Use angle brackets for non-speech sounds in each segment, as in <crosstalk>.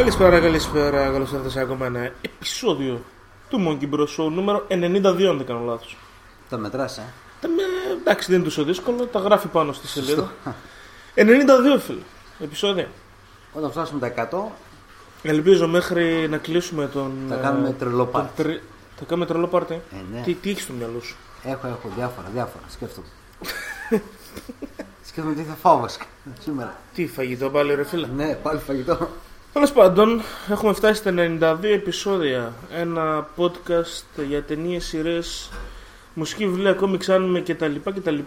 Καλησπέρα, καλησπέρα. Καλώς ήρθατε σε ακόμα ένα επεισόδιο του Monkey Bros. Show νούμερο 92, αν δεν κάνω λάθος. Τα μετράς, ε; Εντάξει, δεν είναι τόσο δύσκολο, τα γράφει πάνω στη σελίδα. 92, φίλε. Επεισόδια. Όταν φτάσουμε τα 100, Ελπίζω μέχρι να κλείσουμε τον. θα ε, κάνουμε τρελό τον πάρτι. τρι- Θα κάνουμε τρελό πάρτι. Ε, ναι. Τι, τι έχεις στο μυαλό σου; Έχω, έχω διάφορα, διάφορα. Σκέφτομαι. Σκέφτομαι τι θα φάω βασικά σήμερα. Τι φαγητό πάλι, ρε φίλε; Ναι, πάλι φαγητό. Τέλος πάντων, έχουμε φτάσει στα 92 επεισόδια. Ένα podcast για ταινίες, σειρές, μουσική βιβλία, ακόμη ξάνουμε κτλ. κτλ.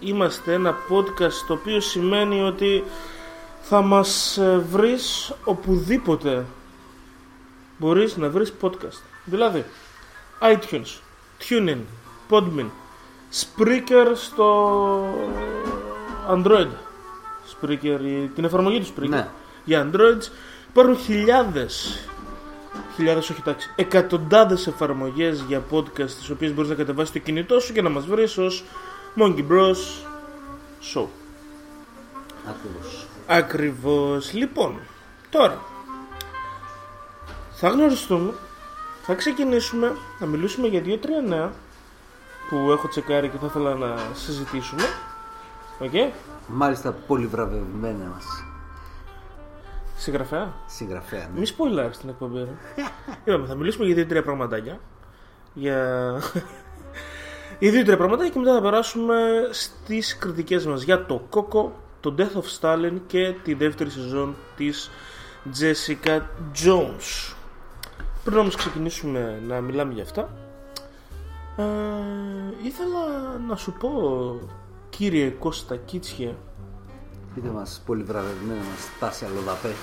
Είμαστε ένα podcast το οποίο σημαίνει ότι θα μας ε, βρεις οπουδήποτε μπορείς να βρεις podcast. Δηλαδή, iTunes, TuneIn, Podbean, Spreaker στο Android. Spreaker, η- την εφαρμογή του Spreaker Ναι. για Android υπάρχουν χιλιάδες χιλιάδες όχι εντάξει εκατοντάδες εφαρμογές για podcast τις οποίες μπορείς να κατεβάσεις στο κινητό σου και να μας βρεις ως Monkey Bros Show. Ακριβώς. Ακριβώς. Λοιπόν τώρα θα γνωριστούμε θα ξεκινήσουμε να μιλήσουμε για δύο-τρία νέα που έχω τσεκάρει και θα ήθελα να συζητήσουμε. Οκ. Μάλιστα πολυβραβευμένα μας Συγγραφέα συγγραφέα. Ναι. Μη spoilάρεις την εκπομπή. ρε. <laughs> Είπαμε, θα μιλήσουμε για δύο-τρία πραγματάκια. Για. <laughs> για δύο-τρία πραγματάκια και μετά θα περάσουμε στις κριτικές μας για το Coco, το Death of Stalin και τη δεύτερη σεζόν της Jessica Jones. Πριν όμως ξεκινήσουμε να μιλάμε για αυτά, ε, ήθελα να σου πω, κύριε Κώστα Κίτσιε, Πείτε μας πολυβραβευμένα μας Τάση Αλοδαπέ.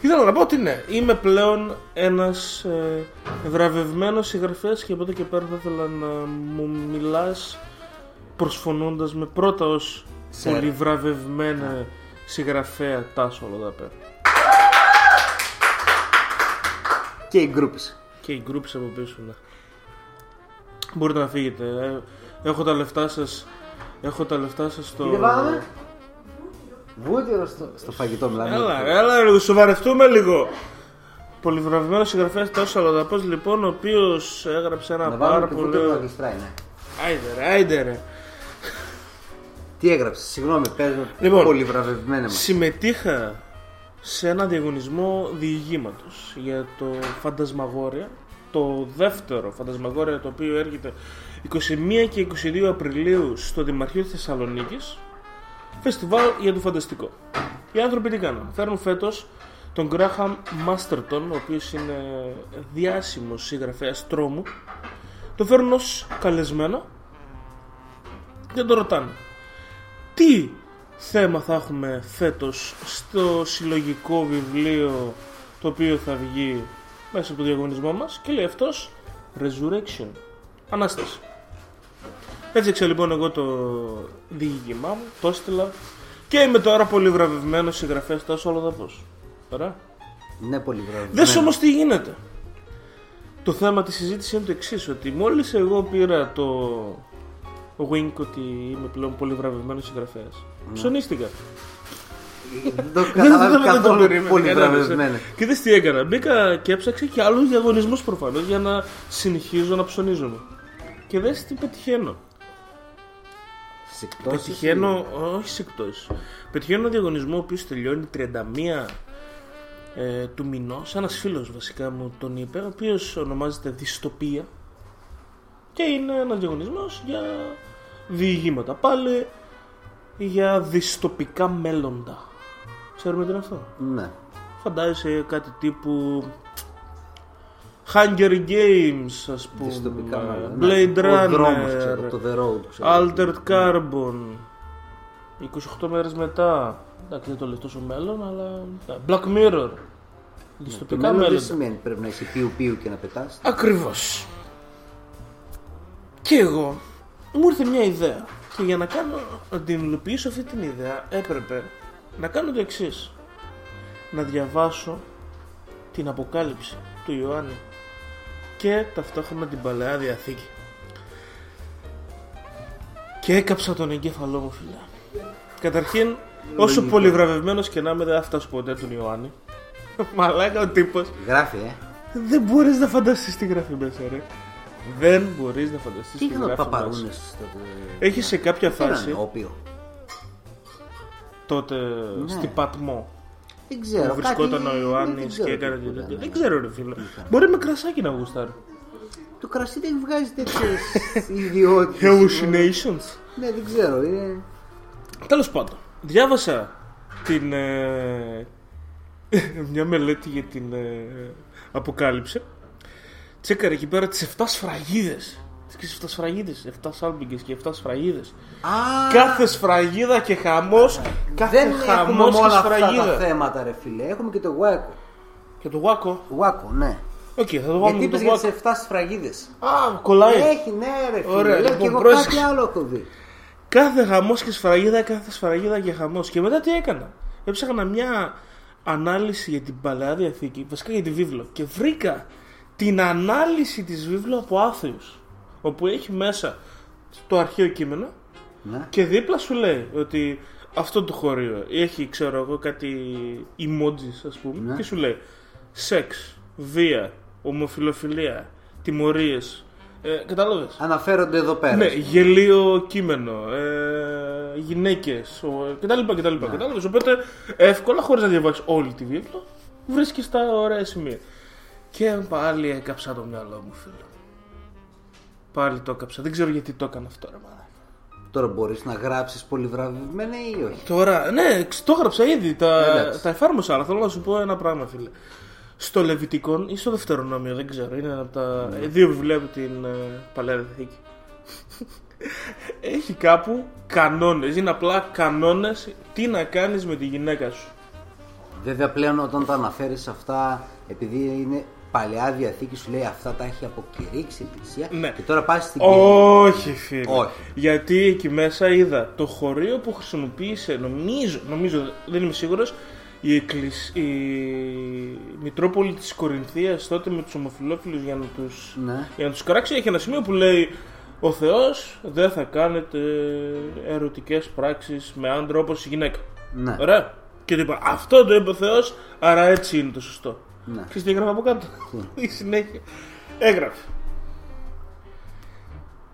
Ήθελα να πω ότι ναι, είμαι πλέον ένας ε, βραβευμένος συγγραφέας και από εδώ και πέρα θα ήθελα να μου μιλάς προσφωνώντας με πρώτα ως Σερ. πολύ βραβευμένα συγγραφέα Τάσο Λοδαπέ. Και οι groupies. Και οι groupies από πίσω, ναι. Μπορείτε να φύγετε. ε. Έχω τα λεφτά σας. Έχω τα λεφτά σας στο... Τι πάμε; Βούτυρο στο, στο φαγητό μιλάμε. Έλα, έλα, ρε, σοβαρευτούμε λίγο. Πολυβραβευμένο συγγραφέας Τάσο Λοδαπό, λοιπόν, ο οποίος έγραψε ένα Να πάρα βάλουμε και πολύ. βούτυρο να γλιστράει, ναι. Άιντε, ρε, άιντε, ρε. Τι έγραψες, συγγνώμη, πες μου. Λοιπόν, πολυβραβευμένα μας. Συμμετείχα σε ένα διαγωνισμό διηγήματος για το Φαντασμαγόρια, το δεύτερο Φαντασμαγόρια το οποίο έρχεται 21 και 22 Απριλίου στο Δημαρχείο Θεσσαλονίκης φεστιβάλ για το φανταστικό. Οι άνθρωποι τι κάνουν, φέρνουν φέτος τον Γκράχαμ Μάστερτον, ο οποίος είναι διάσημος συγγραφέας τρόμου, το φέρνουν ως καλεσμένο και τον ρωτάνε τι θέμα θα έχουμε φέτος στο συλλογικό βιβλίο το οποίο θα βγει μέσα από το διαγωνισμό μας; Και λέει αυτός Resurrection Ανάσταση Έφτιαξα λοιπόν εγώ το διήγημά μου, το έστειλα και είμαι τώρα πολύ βραβευμένος συγγραφέα τόσο Ολοδαπός. Ωραία. Ναι, πολυβραβευμένα. Δες όμως τι γίνεται. Το θέμα της συζήτησης είναι το εξής ότι μόλις εγώ πήρα το wink ότι είμαι πλέον πολύ βραβευμένος συγγραφέας, ψωνίστηκα. Δεν το Δεν- καταλάβει δεν- δεν το καθόλου περίμενα, πολυβραβευμένα. κανένας. Και δες τι έκανα. Μπήκα και έψαξα και άλλους διαγωνισμούς προφανώς για να συνεχίζω να ψωνίζομαι. Και δες τι πετυχαίνω. Στις εκτόσεις Πετυχαίνω, όχι σε εκτός. Πετυχαίνω ένα διαγωνισμό ο οποίος τελειώνει 31 ε, του μηνός. Ένας φίλος βασικά μου τον είπε, ο οποίος ονομάζεται Δυστοπία. Και είναι ένας διαγωνισμός για διηγήματα. Πάλι για δυστοπικά μέλλοντα. Ξέρουμε τι είναι αυτό; Ναι. Φαντάζεσαι κάτι τύπου Hunger Games, ας πούμε. Δυστοπικά μάλλον. Blade Ναι. Ο δρόμος, Runner. ξέρω, το The Road. ξέρω. Altered Carbon 28 μέρες μετά Εντάξει δεν το λες τόσο μέλλον αλλά Black Mirror Το Δυστοπικά μέλλον δεν μέλλον σημαίνει πρέπει να είσαι πιου πιου και να πετάς. Ακριβώς Και εγώ μου ήρθε μια ιδέα Και για να κάνω να την υλοποιήσω αυτή την ιδέα Έπρεπε να κάνω το εξής. Να διαβάσω την Αποκάλυψη του Ιωάννη και ταυτόχρονα την Παλαιά Διαθήκη. Και έκαψα τον εγκέφαλό μου, φίλε. Καταρχήν, όσο Λογικό. πολύ βραβευμένος και να είμαι, δεν θα φτάσω ποτέ τον Ιωάννη. <laughs> Μαλάκα ο τύπος. Γράφει, ε. Δεν μπορείς να φανταστείς τι γράφει μέσα, ρε. Δεν μπορείς να φανταστείς Τι τι είχαν γράφει παπαρούνες μέσα. τότε. Έχεις σε κάποια Τι ήταν, φάση όπιο. τότε Ναι. στην Πατμό Δεν ξέρω. που βρισκόταν κάτι- ο Ιωάννης δεν και ξέρω έκανε. τι τη- ήταν, ναι. Δεν ξέρω, ρε φίλε. Μπορεί με κρασάκι να γουστάρει. Το κρασί δεν βγάζει τέτοιες <laughs> ιδιότητες. Hallucinations. Ναι, δεν ξέρω. Είναι... Τέλος πάντων, διάβασα την. ε, <laughs> μια μελέτη για την ε, αποκάλυψη. Τσέκαρε εκεί πέρα τις 7 σφραγίδες. Τι 7 σφραγίδες, 7 σάλμπιγκες και 7 σφραγίδες. Α, Κάθε σφραγίδα και χαμός. Κάθε δεν έχουμε χαμό μόνο και αυτά τα σφραγίδα. θέματα, ρε φίλε. Έχουμε και το Waco. Και το Waco. Waco, ναι. Οκ, θα το βάλουμε Γιατί και είπες το για τις Waco. 7 σφραγίδες; Α, κολλάει. Έχει, ναι, ρε φίλε. Ωραία, Λέω λοιπόν, και εγώ πρόσεξε. κάτι άλλο έχω δει. Κάθε χαμός και σφραγίδα, κάθε σφραγίδα και χαμός. Και μετά τι έκανα. Έψαχνα μια ανάλυση για την παλαιά διαθήκη, βασικά για τη βίβλο. Και βρήκα την ανάλυση της βίβλου από άθεους. Όπου έχει μέσα το αρχαίο κείμενο Ναι. και δίπλα σου λέει ότι αυτό το χωρίο έχει, ξέρω εγώ, κάτι emojis, ας πούμε, Ναι. και σου λέει σεξ, βία, ομοφιλοφιλία, τιμωρίες. Ε, κατάλαβες; Αναφέρονται εδώ πέρα. Ναι, γελίο κείμενο, ε, γυναίκες ο- κτλ. κτλ. Κατάλαβες; Οπότε εύκολα, χωρίς να διαβάσεις όλη τη βίβλο, βρίσκεις τα ωραία σημεία. Και πάλι έκαψα το μυαλό μου, φίλε. Πάλι το έκαψα. Δεν ξέρω γιατί το έκανα αυτό, ρε μαλάκα. Τώρα μπορείς να γράψεις πολυβραβευμένα ή όχι; Τώρα, ναι, το έγραψα ήδη. Τα, Εντάξει. τα εφάρμοσα, αλλά θέλω να σου πω ένα πράγμα, φίλε. Στο Λεβιτικόν ή στο Δευτερονόμιο, δεν ξέρω. Είναι από τα Ναι. δύο βιβλία από την ε, Παλαιά Διαθήκη. Έχει κάπου κανόνες. Είναι απλά κανόνες τι να κάνεις με τη γυναίκα σου. Βέβαια πλέον όταν τα αναφέρεις αυτά, επειδή είναι παλαιά διαθήκη, σου λέει αυτά τα έχει αποκηρύξει η Εκκλησία. Ναι. Και τώρα πας στην Όχι, φίλε. Όχι. Γιατί εκεί μέσα είδα το χωρίο που χρησιμοποίησε, νομίζω, νομίζω δεν είμαι σίγουρος, η, εκκλησ... η Μητρόπολη της Κορινθίας τότε με τους ομοφιλόφιλους για να τους, Ναι. για να τους κράξει έχει ένα σημείο που λέει ο Θεός δεν θα κάνετε ερωτικές πράξεις με άντρα όπως η γυναίκα. Ναι. Ωραία. Και του είπα αυτό το είπε ο Θεός, άρα έτσι είναι το σωστό. Ναι. Ξέρεις τι έγραφε από κάτω; Η συνέχεια. Έγραφε.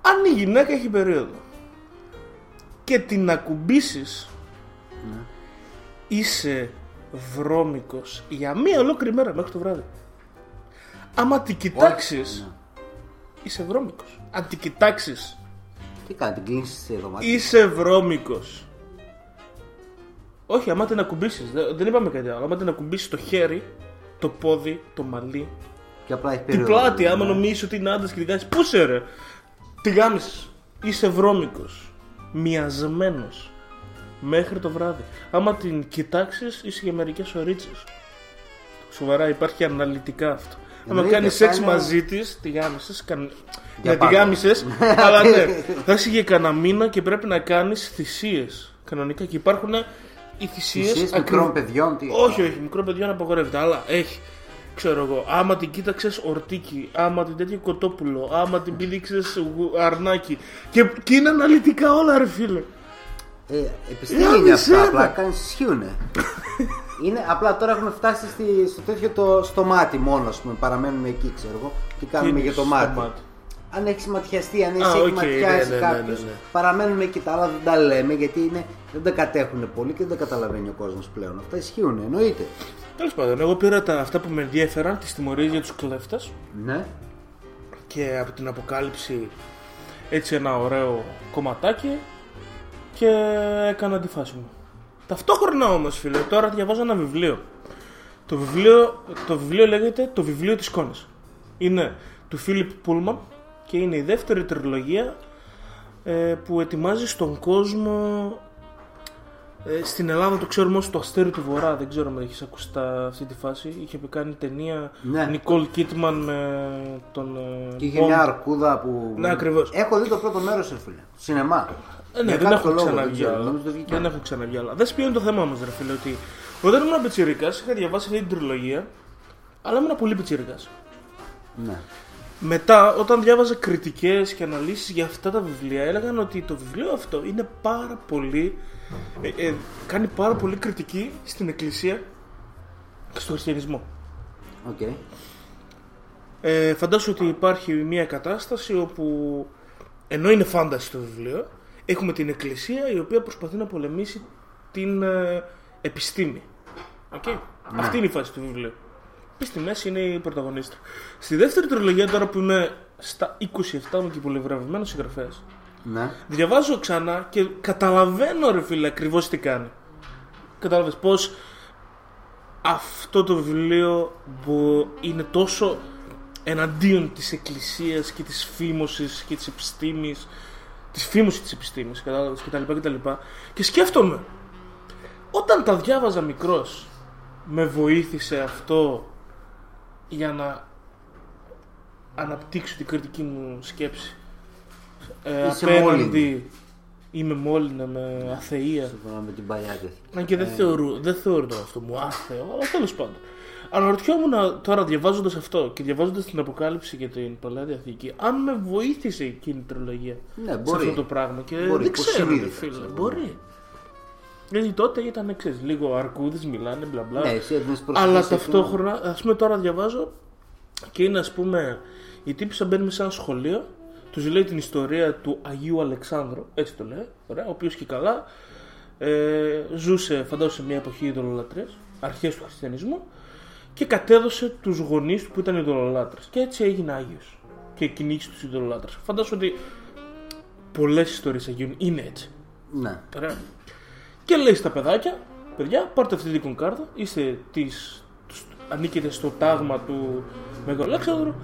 Αν η γυναίκα έχει περίοδο και την ακουμπήσεις Ναι. είσαι βρώμικος για μία ολόκληρη μέρα μέχρι το βράδυ. Άμα την κοιτάξεις Ναι. είσαι βρώμικος. Αν την κοιτάξεις Τι κάνει, την κλείνει σε δωμάτιο. είσαι βρώμικος. Όχι, άμα την ακουμπήσεις, δεν, δεν είπαμε κάτι άλλο. Άμα την ακουμπήσεις το χέρι, το πόδι, το μαλλί, Και απλά έχει την περίοδο. πλάτη, άμα Ναι. νομίζεις ότι είναι άντρας και την κάνεις, πού σε ρε; Τη γάμισες. Είσαι βρώμικος. Μιασμένος. Μέχρι το βράδυ. Άμα την κοιτάξεις, είσαι για μερικές ωρίτσες. Σοβαρά, υπάρχει αναλυτικά αυτό. Άμα Εννοείται, κάνεις αυτά σεξ είναι- μαζί της, τη γάμισες, καν... Για ναι, τη πάντα. γάμισες, <laughs> αλλά ναι, θα είσαι για κανένα μήνα και πρέπει να κάνεις θυσίες. Κανονικά και υπάρχουν οι θυσίες, Θυσίες ακριβ- μικρών παιδιών. Τι... όχι, όχι, μικρό παιδιό απαγορεύεται, αλλά έχει. Ξέρω εγώ, άμα την κοίταξες ορτίκι, άμα την τέτοιο κοτόπουλο, άμα την πήδηξε αρνάκι. Και, και είναι αναλυτικά όλα, ρε φίλε. Ε, επιστήμη είναι Γάμισε αυτά, τα. απλά κάνεις ισχύουνε. είναι απλά τώρα έχουμε φτάσει στη, στο τέτοιο το, στο μάτι μόνο, ας πούμε. Παραμένουμε εκεί, ξέρω εγώ, και κάνουμε είναι για το στο μάτι. μάτι; Αν έχεις ματιαστεί, αν Α, έχει οκ, ματιάσει ναι, ναι, κάποιο, ναι, ναι, ναι. παραμένουμε εκεί. Τα άλλα δεν τα λέμε γιατί είναι, δεν τα κατέχουν πολύ και δεν τα καταλαβαίνει ο κόσμος πλέον. Αυτά ισχύουν, εννοείται. Τέλος πάντων, εγώ πήρα τα, αυτά που με ενδιαφέραν, τις τιμωρίες για τους κλέφτε Ναι. και από την αποκάλυψη έτσι ένα ωραίο κομματάκι και έκανα αντιφάση μου. Ταυτόχρονα όμως φίλε, τώρα διαβάζω ένα βιβλίο. Το βιβλίο, το βιβλίο λέγεται Το βιβλίο της Κόνης. Είναι του Φίλιπ Πούλμαν και είναι η δεύτερη τριλογία ε, που ετοιμάζει στον κόσμο ε, στην Ελλάδα το ξέρουμε ως το Αστέρι του Βορρά. Δεν ξέρω αν έχεις ακούσει τα, αυτή τη φάση. Είχε κάνει ταινία Ναι. Νικόλ Κίτμαν με τον. ε, Και είχε Bond. μια αρκούδα που. Ναι, ακριβώς. Έχω δει το πρώτο μέρος, ρε φίλε. Σινεμά. Ε, ναι, Για δεν κάποιο έχω λόγο, δεν ξαναβγεί ξέρω, άλλα. νομίζω το βγήκε Δεν έχω ξαναβγεί άλλα. Δεν σου ποιο είναι το θέμα όμως, ρε φίλε, ότι όταν ήμουν πιτσιρικά είχα διαβάσει αυτή την τριλογία, αλλά ήμουν πολύ πιτσιρικά. Ναι. Μετά, όταν διάβαζα κριτικές και αναλύσεις για αυτά τα βιβλία, έλεγαν ότι το βιβλίο αυτό είναι πάρα πολύ. Ε, ε, κάνει πάρα πολύ κριτική στην Εκκλησία στο χριστιανισμό. Οκ. Ε, φαντάσου ότι υπάρχει μια κατάσταση όπου ενώ είναι fantasy το βιβλίο, έχουμε την εκκλησία η οποία προσπαθεί να πολεμήσει την ε, επιστήμη. Okay. Αυτή είναι η φάση του βιβλίου. Και στη μέση είναι η πρωταγωνίστρια. Στη δεύτερη τριλογία, τώρα που είμαι στα 27 μου και πολυβραβευμένο συγγραφέας, Ναι. διαβάζω ξανά και καταλαβαίνω, ρε φίλε, ακριβώς τι κάνει. Κατάλαβες πώς αυτό το βιβλίο που είναι τόσο εναντίον της εκκλησίας και της φήμωσης και της επιστήμης της φήμωσης της επιστήμης κατάλαβες και τα λοιπά και τα λοιπά και σκέφτομαι όταν τα διάβαζα μικρός με βοήθησε αυτό για να αναπτύξω την κριτική μου σκέψη ε, Είσαι απέναντι είμαι μόλυνα με αθεία Σύμφωνα με την παλιά τέχνη. αν και δεν, θεωρώ, δεν θεωρώ το αυτό μου άθεο, αλλά τέλος πάντων. Αναρωτιόμουν τώρα διαβάζοντας αυτό και διαβάζοντας την Αποκάλυψη και την Παλαιά Διαθήκη, αν με βοήθησε εκείνη η τριλογία Ναι, σε μπορεί. αυτό το πράγμα. Και Μπορεί, δεν ξέρω, ρε υποσυνείδητα, φίλε. ξέρω. Μπορεί. Γιατί τότε ήταν ξέρεις, λίγο αρκούδες, μιλάνε, μπλα μπλα. Ναι, εσύ έδινες προσοχή Αλλά σε αυτό. ταυτόχρονα, ας πούμε τώρα διαβάζω και είναι ας πούμε η τύπησα μπαίνει σε ένα σχολείο, τους λέει την ιστορία του Αγίου Αλεξάνδρου, έτσι το λέει, ωραία, ο οποίος και καλά ε, ζούσε, φαντάζομαι, σε μια εποχή ειδωλολατρία, αρχές του χριστιανισμού και κατέδωσε τους γονείς του που ήταν ειδωλολάτρες. Και έτσι έγινε Άγιος. Και κυνήγησε τους ειδωλολάτρες. Φαντάζομαι ότι πολλές ιστορίες Αγίων είναι έτσι. Ναι. Ωραία. Και λέει στα παιδάκια, παιδιά, πάρτε αυτή την κονκάρδα, είστε της, τους- ανήκετε στο τάγμα του Μεγάλου Αλέξανδρου.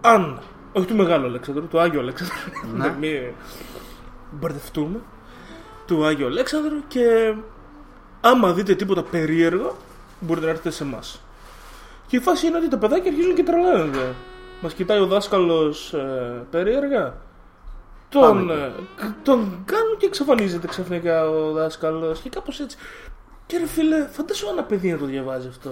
Αν, όχι του Μεγάλου Αλέξανδρου, του Άγιου Αλέξανδρου, Ναι. να μην μπερδευτούμε, του Άγιου Αλέξανδρου και άμα δείτε τίποτα περίεργο, μπορείτε να έρθετε σε εμάς. Και η φάση είναι ότι τα παιδάκια αρχίζουν και τρελαίνονται. Μας κοιτάει ο δάσκαλος περίεργα. Τον, Πάμε. ε, κ- τον κάνουν και εξαφανίζεται ξαφνικά ο δάσκαλος και κάπως έτσι. Και ρε φίλε, φαντάσου ένα παιδί να το διαβάζει αυτό.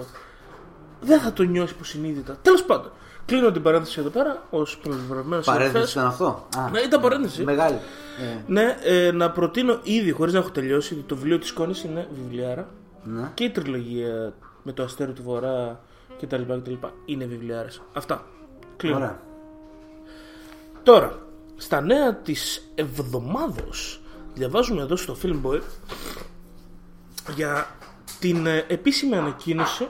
Δεν θα το νιώσει υποσυνείδητα. Τέλος πάντων, κλείνω την παρένθεση εδώ πέρα ως προβεβλημένο Παρένθεση ήταν αυτό; Α, Ναι, ήταν παρένθεση. Μεγάλη. Ε, Ναι, ε, να προτείνω ήδη, χωρίς να έχω τελειώσει, ότι το βιβλίο της Κόνης είναι βιβλιάρα ναι. και η τριλογία με το αστέρι του Βορρά κτλ. κτλ είναι βιβλιάρες. Αυτά. Κλείνω. Ωραία. Τώρα, στα νέα της εβδομάδος διαβάζουμε εδώ στο Film Boy για την ε, επίσημη ανακοίνωση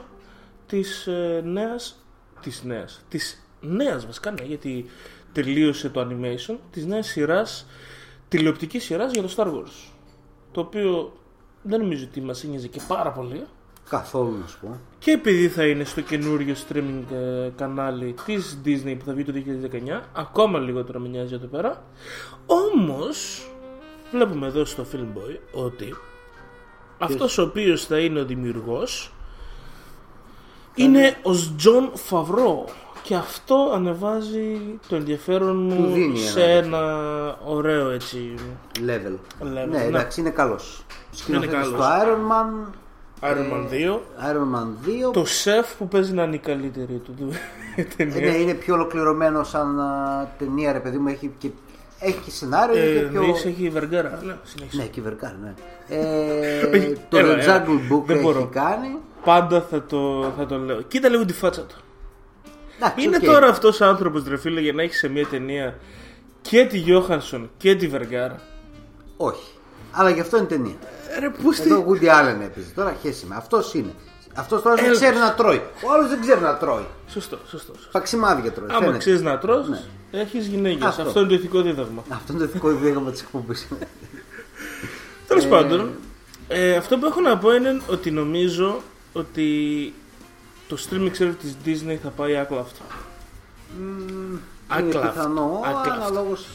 της ε, νέας της νέας της νέας βασικά ναι, γιατί τελείωσε το animation της νέας σειράς τηλεοπτικής σειράς για το Star Wars το οποίο δεν νομίζω ότι μας ένοιαζε και πάρα πολύ Καθόλου να σου πω. και επειδή θα είναι στο καινούριο streaming ε, κανάλι της Disney που θα βγει το 2019 ακόμα λιγότερο με νοιάζει εδώ πέρα όμως βλέπουμε εδώ στο Film Boy ότι αυτός ο οποίος θα είναι ο δημιουργός είναι ο John Favreau και αυτό ανεβάζει το ενδιαφέρον Του μου δίνει σε ένα ένα ωραίο έτσι Level. Level, Ναι, ναι. εντάξει, είναι καλός. Σκηνοθέτης καλός. στο Iron Man. Iron Man 2 Iron Man 2. το σεφ που παίζει να είναι η καλύτερη του του- <laughs> Ε, ταινία ναι, είναι πιο ολοκληρωμένο σαν α, ταινία, ρε παιδί μου. Έχει και, έχει και σενάριο. Ε, είναι και πιο... εννοείς έχει βεργάρα. Ναι, συνέχισε. Ναι, και βερκάρ, ναι. Ε, Έχει- το έλα, The έλα. Jungle Book Δεν έχει μπορώ. κάνει. Πάντα θα το, θα το λέω. Κοίτα λίγο τη φάτσα του. Εντάξει, Είναι οκ. τώρα αυτός ο άνθρωπος, ρε φίλε, για να έχεις σε μια ταινία και τη Johansson και τη Vergara. Όχι. Αλλά γι' αυτό είναι ταινία. Ρε, πούστη. Εδώ ο Woody Allen έπαιζε. Τώρα χέσε με. Αυτός είναι. Αυτός τώρα δεν Έλα. ξέρει να τρώει. Ο άλλος δεν ξέρει να τρώει. Σωστό, σωστό. σωστό. Παξιμάδια τρώει. Άμα φαίνεται. ξέρεις να τρως, Ναι. έχεις γυναίκες. Αυτό. Αυτό. είναι το ηθικό δίδαγμα. Αυτό είναι το ηθικό δίδαγμα της εκπομπής. <laughs> Τέλος πάντων, ε, αυτό που έχω να πω είναι ότι νομίζω ότι το streaming service της Disney θα πάει άκλα αυτό. είναι Άκλα πιθανό, αυτό. Άκλα αυτό. αναλόγως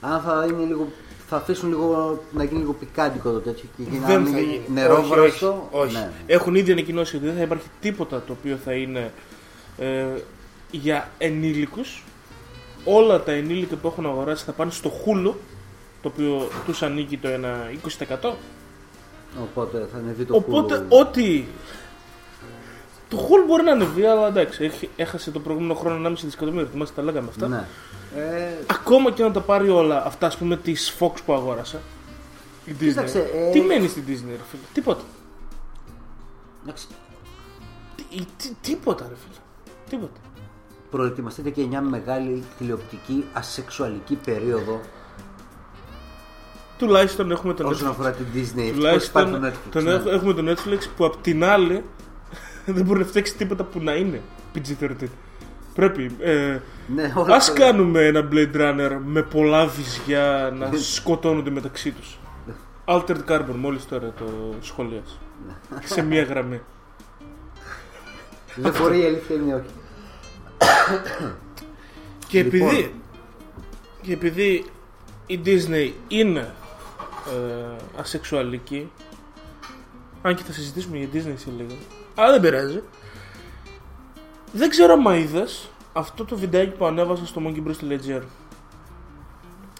αν θα είναι λίγο. Θα αφήσουν λίγο να γίνει λίγο πικάντικο το τέτοιο και γίνει Δεν να θα γίνει γίνει. νερόβραστο. Όχι, όχι. Ναι. Έχουν ήδη ανακοινώσει ότι δεν θα υπάρχει τίποτα το οποίο θα είναι ε, για ενήλικους. Όλα τα ενήλικα που έχουν αγοράσει θα πάνε στο Hulu, το οποίο τους ανήκει το ένα 20%. Οπότε θα ανεβεί το Οπότε Hulu. ό,τι... Το Hulu μπορεί να ανεβεί, αλλά εντάξει, έχει- έχασε το προηγούμενο χρόνο 1,5 δισεκατομμύριο, θυμάστε τα λέγαμε αυτά. Ναι. Ε, Ακόμα και να τα πάρει όλα αυτά, ας πούμε, της Fox που αγόρασα. Η Disney. Κοίταξε, ε, Τι μένεις στην Disney, ρε φίλε, τίποτα. εντάξει. ή τι- τίποτα ρε φίλε. Τίποτα. Προετοιμαστείτε και μια μεγάλη τηλεοπτική ασεξουαλική περίοδο Τουλάχιστον έχουμε τον όσον Netflix. αφορά την Disney. Ευτυχώς Τουλάχιστον υπάρχει το Netflix. τον ναι. έχ- έχουμε τον Netflix που απ' την άλλη <laughs> δεν μπορεί να φτιάξει τίποτα που να είναι PG-13. Πρέπει. Ε, Ναι, όλα ας τα- κάνουμε ένα Blade Runner με πολλά βυζιά να σκοτώνονται μεταξύ τους. Altered Carbon, μόλις τώρα το σχολίασα. Σε μία γραμμή. Δεν μπορεί η αλήθεια είναι όχι. Και Λοιπόν. επειδή, και επειδή η Disney είναι ε, ασεξουαλική, αν και θα συζητήσουμε για Disney σε λίγο, αλλά δεν πειράζει, δεν ξέρω αν είδες αυτό το βιντεάκι που ανέβασα στο monkeybrews.gr.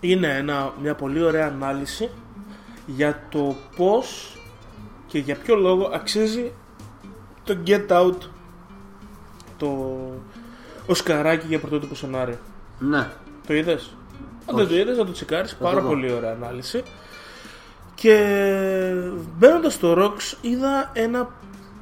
Είναι ένα, μια πολύ ωραία ανάλυση για το πώς και για ποιο λόγο αξίζει το Get Out το οσκαράκι για πρωτότυπο σενάριο. Ναι. Το είδες; Αν δεν Όχι. το είδες, να το τσεκάρεις. το Πάρα δω. πολύ ωραία ανάλυση. Και μπαίνοντας στο Rocks είδα ένα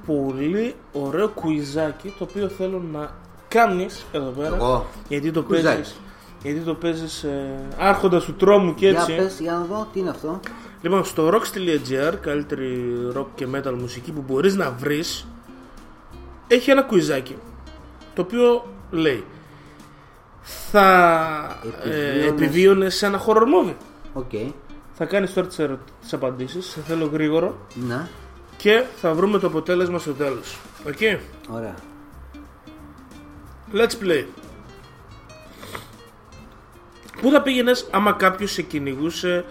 πολύ ωραίο κουιζάκι το οποίο θέλω να κάνεις εδώ πέρα. Εγώ. Γιατί το Κουιζάκι. παίζεις. Γιατί το παίζεις ε, άρχοντας του τρόμου και έτσι. Για πες, για να δω τι είναι αυτό. Λοιπόν, στο rocks.gr, καλύτερη rock και metal μουσική που μπορείς να βρεις, έχει ένα κουιζάκι, το οποίο λέει θα ε, Επιβίωνες- επιβίωνες σε ένα horror movie. Οκ. Θα κάνεις τώρα τις, ερω... τις απαντήσεις, σε θέλω γρήγορο Ναι. Και θα βρούμε το αποτέλεσμα στο τέλος. Οκ, Ωραία. let's play. Πού θα πήγαινες άμα κάποιος σε κυνηγούσε,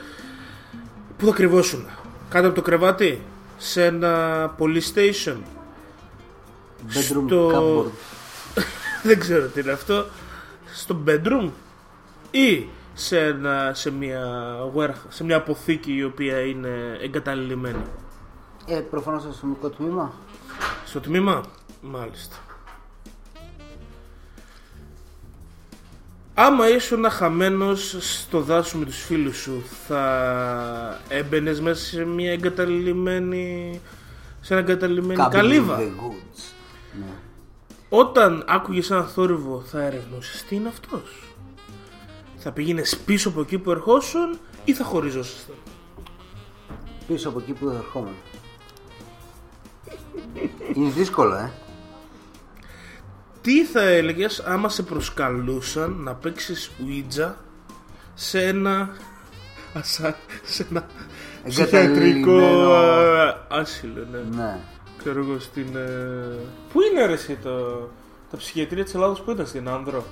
πού θα κρυβόσουν, κάτω από το κρεβάτι, σε ένα police station, Bedroom Στο- cupboard. <laughs> δεν ξέρω τι είναι αυτό, στο bedroom; Ή σε, ένα, σε, μια, warehouse, σε μια αποθήκη η οποία είναι εγκαταλειμμένη; Ε, προφανώς στο αστυνομικό τμήμα. Στο τμήμα, μάλιστα. Άμα ήσουν χαμένος στο δάσο με τους φίλους σου, θα έμπαινες μέσα σε μια εγκαταλειμμένη, σε ένα εγκαταλειμμένη Cabin in καλύβα; the woods. Ναι. Όταν άκουγες ένα θόρυβο θα ερευνούσες τι είναι αυτός; Θα πήγαινες πίσω από εκεί που ερχόσουν ή θα χωριζόσασταν; Πίσω από εκεί που δεν ερχόμουν. Είναι δύσκολο, ε. Τι θα έλεγες άμα σε προσκαλούσαν να παίξεις Ouija σε ένα, ασα, σε ένα ψυχιατρικό Εγκαταλειμμένο. α, άσυλο, ναι. Ναι. Ξέρω εγώ στην... ε, Πού είναι ρε εσύ το... Τα ψυχιατρία της Ελλάδας που ήταν στην Άνδρο;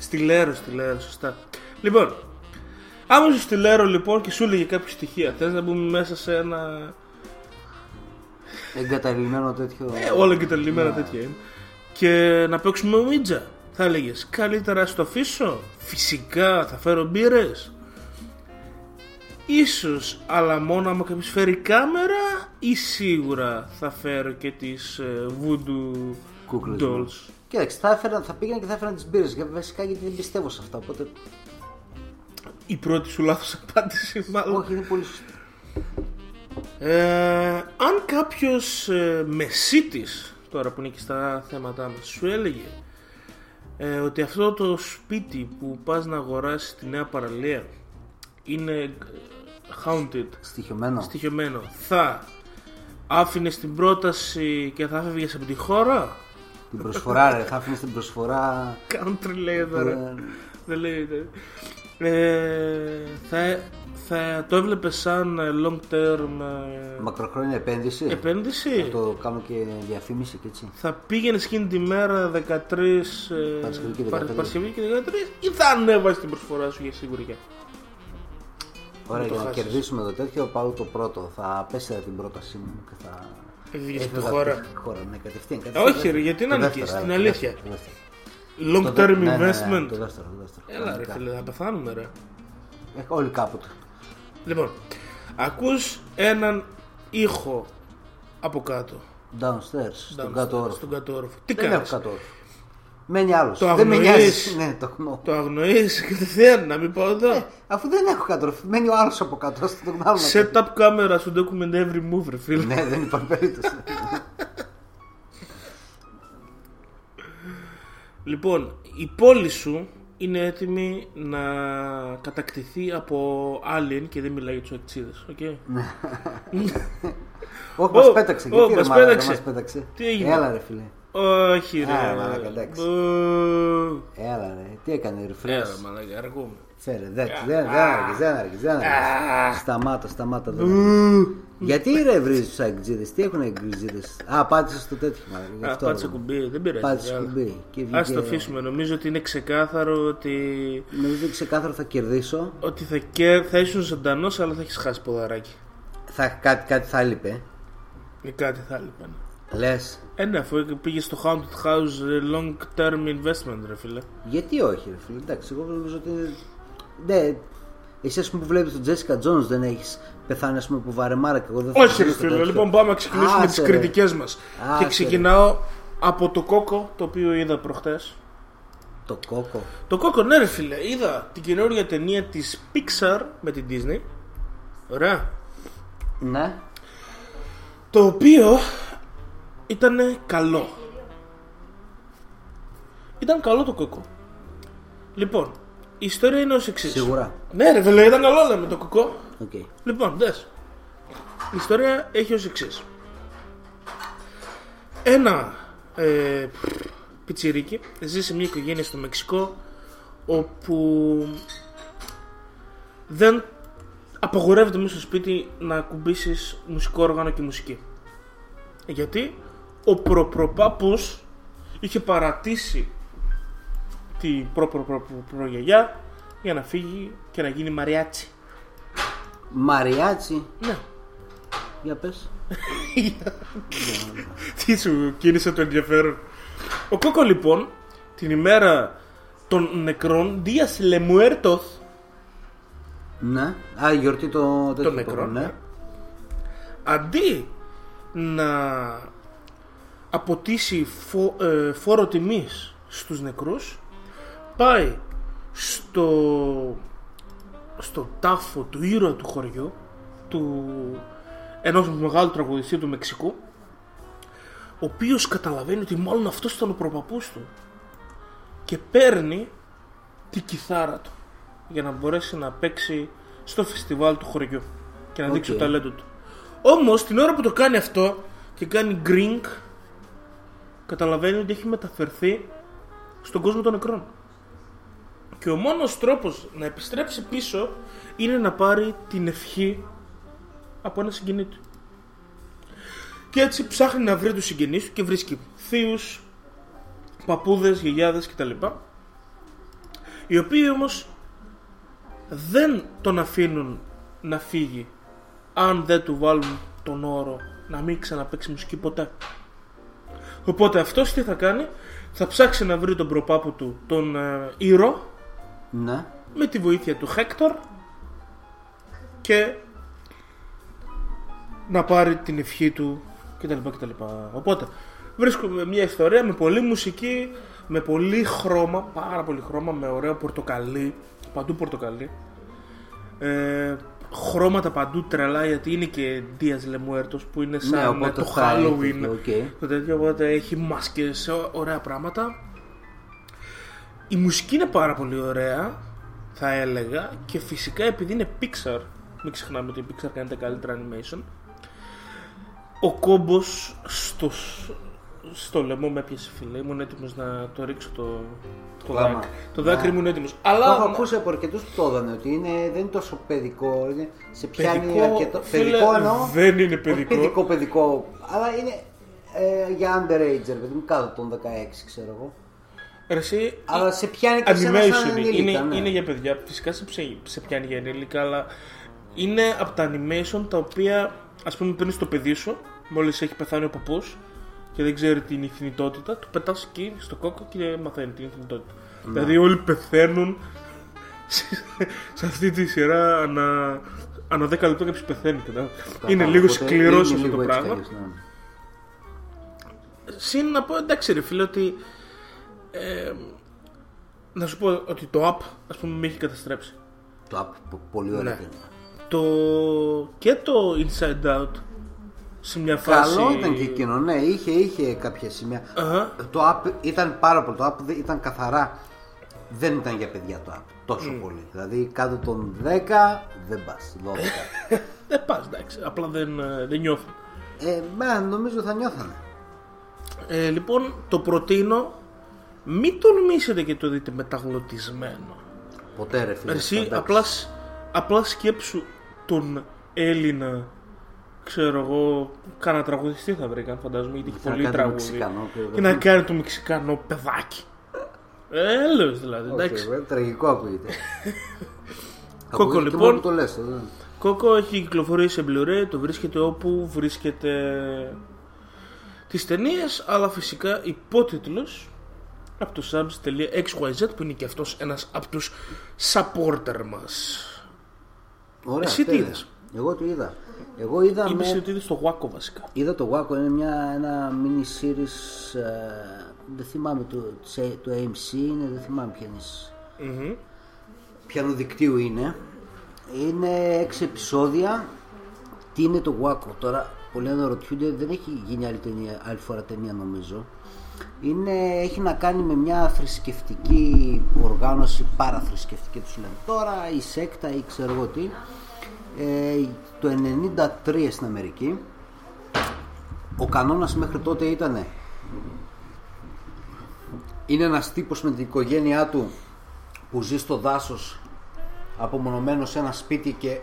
Στη Λέρο, στη Λέρο, σωστά. Λοιπόν, άμα είσαι στη Λέρο λοιπόν και σου έλεγε κάποια στοιχεία, θες να μπούμε μέσα σε ένα... Εγκαταλειμμένο τέτοιο. Ε, όλα και τα λιμένα τέτοια είναι. Και να παίξουμε Ouija. Θα έλεγες καλύτερα στο αφήσω. Φυσικά θα φέρω μπύρες. Ίσως, αλλά μόνο άμα κάποιος φέρει κάμερα ή σίγουρα θα φέρω και τις ε, voodoo Κούκλες dolls. μου. Κοίταξε, θα, έφερα, θα πήγαινα και θα έφεραν τις μπύρες. Βασικά γιατί δεν πιστεύω σε αυτά. Οπότε. Η πρώτη σου λάθος απάντηση μάλλον. Όχι, είναι πολύ σωστό. Ε, αν κάποιος ε, μεσίτης, τώρα που είναι και στα θέματά μας, σου έλεγε ε, ότι αυτό το σπίτι που πας να αγοράσεις στη νέα παραλία είναι ε, haunted, Στοιχειωμένο. στοιχειωμένο, θα άφηνες την πρόταση και θα έφευγες από τη χώρα; Την προσφορά, ρε. Θα άφηνες την προσφορά. Country λέει εδώ ρε. ε, Δεν λέει. δεν- Ε, θα, θα το έβλεπε σαν ε, long term ε, Μακροχρόνια επένδυση. επένδυση. Να το κάνω και διαφήμιση και έτσι. Θα πήγαινε εκείνη τη μέρα 13 ε, Παρασκευή και 13. Παρ- Παρασκευή και 13 ή θα ανέβασε την προσφορά σου για σίγουρη. Ωραία, το για να χάσεις. κερδίσουμε το τέτοιο, πάω το πρώτο. Θα απέσυρα την πρότασή μου και θα. Έφυγες από τη έφευγα χώρα. από τη χώρα, ναι, κατευθείαν. κατευθείαν. Όχι, ρε, γιατί να Το νικήσεις, δεύτερο, την ε, αλήθεια. το δεύτερο, το Long δεύτερο. term Το δε- ναι, ναι, ναι, investment. Το δεύτερο, το δεύτερο. Έλα ρε Κανονικά. φίλε, θα πεθάνουμε ρε. Ε, Όλοι κάποτε. Λοιπόν, ακούς έναν ήχο από κάτω. Downstairs, στον κάτω όροφο. Στον κάτω όροφο. Τι δεν κάνεις; έχω κάτω όροφο. Μένει άλλος. Το δεν αγνοείς, με νοιάζει. Ναι, το αγνοώ. Το αγνοείς; Και <laughs> δεν να μην πάω εδώ. Ε, αφού δεν έχω κάτω όροφο. Μένει ο άλλος από κάτω. Ας τον άλλο Set up κάμερα σου document every move, ρε φίλε. ναι, δεν υπάρχει περίπτωση. λοιπόν, η πόλη σου είναι έτοιμη να κατακτηθεί από alien και δεν μιλάει για τους αεκτζήδες, οκ; Όχι, μας Ω, πέταξε. ω, Γιατί ρε μας μαλάκα, πέταξε. μας πέταξε. Τι έγινε; Έλα ρε φίλε. Όχι ρε. Α, μαλάκα, εντάξει. Μπου. Έλα ρε. Τι έκανε ρε Έλα, φίλε. μαλάκα, αργούμε. Φέρε, δεν δεν άργες, δεν άργες, δεν άργες. Σταμάτα, σταμάτα εδώ. Γιατί ρε βρίζεις τους αεκτζήδες, τι έχουν αεκτζήδες. Α, πάτησε στο τέτοιο μάλλον. γι' Α, αυτό, πάτησε ρε. κουμπί, δεν πειράζει. Πάτησε άλλα. κουμπί. Και Ας βγήκε- το αφήσουμε. Νομίζω ότι είναι ξεκάθαρο ότι, Νομίζω ότι ξεκάθαρα θα κερδίσω. ότι θα, και... θα ήσουν ζωντανός, αλλά θα έχεις χάσει ποδαράκι. Θα, κάτι, κάτι θα έλειπε. Ή κάτι θα λείπανε. Λες. Ε, ναι, αφού πήγες στο Haunted House ε, long term investment, ρε φίλε. Γιατί όχι, ρε φίλε. Εντάξει, εγώ νομίζω ότι. Είναι- Ναι, εσύ ας πούμε που βλέπεις τον Τζέσικα Jones δεν έχεις πεθάνει ας πούμε που βαρεμάρα και εγώ δεν θα Όχι, ρε ζήσω φίλε. τέτοιο. Λοιπόν, πάμε να ξεκινήσουμε Άσε, τι ρε. κριτικές μας. Άσε, Και ρε. ξεκινάω από το Coco το οποίο είδα προχτές. Το Coco. Το Coco, ναι, ρε φίλε. Είδα την καινούργια ταινία της Pixar με την Disney. Ωραία. Ναι. Το οποίο ήταν καλό. Ήταν καλό το Coco. Λοιπόν, η ιστορία είναι ως εξής. Σίγουρα. Ναι, ρε φίλε, ήταν καλό λέμε το Coco. Οκ. Λοιπόν, δες. Η ιστορία έχει ως εξής. Ένα ε, πιτσιρίκι ζει σε μια οικογένεια στο Μεξικό όπου δεν απαγορεύεται μέσα στο σπίτι να ακουμπήσεις μουσικό όργανο και μουσική. Γιατί ο προπροπάπους είχε παρατήσει την προπροπρογιαγιά για να φύγει και να γίνει μαριάτσι. Μαριάτσι; Ναι. Για πες. <laughs> Τι σου κίνησε το ενδιαφέρον. Ο Κόκο λοιπόν την ημέρα των νεκρών Δίας Λεμουέρτοθ Ναι. Α, η γιορτή το τέτοιο των το νεκρών ναι. ναι. αντί να αποτίσει φο, ε, φόρο τιμής στους νεκρούς πάει στο στο τάφο του ήρωα του χωριού του ενός μεγάλου τραγουδιστή του Μεξικού ο οποίος καταλαβαίνει ότι μάλλον αυτός ήταν ο προπαπούς του και παίρνει τη κιθάρα του για να μπορέσει να παίξει στο φεστιβάλ του χωριού και να Οκ. δείξει το ταλέντο του. Όμως την ώρα που το κάνει αυτό και κάνει γκρινκ καταλαβαίνει ότι έχει μεταφερθεί στον κόσμο των νεκρών. Και ο μόνος τρόπος να επιστρέψει πίσω είναι να πάρει την ευχή από ένα συγγενή του. Και έτσι ψάχνει να βρει τους συγγενείς του και βρίσκει θείους, παππούδες, γιαγιάδες κτλ. Οι οποίοι όμως δεν τον αφήνουν να φύγει αν δεν του βάλουν τον όρο να μην ξαναπαίξει μουσική ποτέ. Οπότε αυτός τι θα κάνει, θα ψάξει να βρει τον προπάπου του, τον ε, ήρωα, Ναι. με τη βοήθεια του Χέκτορ και να πάρει την ευχή του κτλ. κτλ. Οπότε βρίσκουμε μια ιστορία με πολλή μουσική, με πολύ χρώμα, πάρα πολύ χρώμα, με ωραίο πορτοκαλί, παντού πορτοκαλί. Ε, χρώματα παντού τρελά γιατί είναι και Día de los Muertos που είναι σαν Ναι, οπότε το θα έχει Halloween. τέτοιο, οκ. Το τέτοιο, οπότε έχει μάσκες, ω- ωραία πράγματα. Η μουσική είναι πάρα πολύ ωραία, θα έλεγα, και φυσικά επειδή είναι Pixar, μην ξεχνάμε ότι η Pixar κάνει τα καλύτερα animation, ο κόμπος στο, στο λαιμό με έπιασε φίλε, ήμουν έτοιμος να το ρίξω το, το Γάμα. δάκρυ. Το δάκρυ Ναι. ήμουν έτοιμος. Το Αλλά έχω ακούσει από αρκετούς που το έδανε ότι είναι, δεν είναι τόσο παιδικό. Είναι, σε πιάνει παιδικό, αρκετό. φίλε, παιδικό εννοώ. δεν είναι όχι παιδικό. παιδικό, παιδικό. Αλλά είναι ε, για underage, ρε παιδί μου, κάτω των 16, ξέρω εγώ. Ρε, εσύ, Αλλά σε πιάνει και σε ένα σαν animation ενήλικα, είναι, ναι. είναι για παιδιά. Φυσικά σε, ψε- σε πιάνει για ενήλικα, αλλά είναι από τα animation τα οποία ας πούμε παίρνεις το παιδί σου, μόλις έχει πεθάνει ο παππούς και δεν ξέρει την ηθινητότητα, του πετάς εκεί στο κόκο και μαθαίνει την ηθινητότητα. Ναι. Δηλαδή όλοι πεθαίνουν σε, σε αυτή τη σειρά ανά, ανά 10 λεπτά κάποιος πεθαίνει. κατάλαβες. Είναι Κατάλαβα, λίγο οπότε σκληρός είναι αυτό λίγο το έτσι πράγμα. κι αλλιώς, ναι. Συν να πω εντάξει ρε φίλε ότι ε, να σου πω ότι το app ας πούμε με έχει καταστρέψει. Το app, πο- πολύ ωραίο. Ναι. ταινία. Το, και το Inside Out σε μια φάση. Καλό ήταν και εκείνο, ναι, είχε, είχε κάποια σημεία. Αχα. Το app ήταν πάρα πολύ. Το app δεν- ήταν καθαρά. Δεν ήταν για παιδιά το app τόσο πολύ. Δηλαδή κάτω των 10 δεν πας. 12. <laughs> Δεν πας, εντάξει. Απλά δεν, ε, δεν νιώθω. ε, μα, νομίζω θα νιώθανε. Ε, λοιπόν, το προτείνω. Μην τολμήσετε και το δείτε μεταγλωτισμένο. Ποτέ ρε φίλε. Εσύ εντάξει. απλά, σ- απλά σκέψου τον Έλληνα, ξέρω εγώ, κάνα τραγουδιστή θα βρήκαν φαντάζομαι, γιατί έχει Θα πολύ κάνει το τραγούδι. Μεξικανό και- Και να κάνει το μεξικανό παιδάκι. Έλεος δηλαδή, Όχι, εντάξει. ρε, τραγικό ακούγεται. <laughs> Κόκο, Ακούγεται και λοιπόν. μόνο που το λες, το, δεν- Κόκο έχει κυκλοφορήσει σε Blu-ray, το βρίσκεται όπου βρίσκεται τις ταινίες, αλλά φυσικά υπότιτλος από το subs.xyz που είναι και αυτός ένας από τους supporter μας. Ωραία, Εσύ τι τέλεια. είδες; Εγώ το είδα. Εγώ είδα, Είπες με... ότι είδες το Waco βασικά. είδα το Waco, είναι μια, ένα mini series, ε, δεν θυμάμαι το, το AMC είναι, δεν θυμάμαι ποια είναι. Μμμ. Πιανού δικτύου είναι. Είναι έξι επεισόδια. Τι είναι το Waco; Τώρα, πολλοί αναρωτιούνται, δεν έχει γίνει άλλη, ταινία, άλλη φορά ταινία νομίζω. Είναι, έχει να κάνει με μια θρησκευτική οργάνωση, παραθρησκευτική τους λένε τώρα, η σέκτα ή ξέρω εγώ τι. Ε, το 93 στην Αμερική. Ο κανόνας μέχρι τότε ήταν είναι ένας τύπος με την οικογένειά του που ζει στο δάσος απομονωμένος σε ένα σπίτι και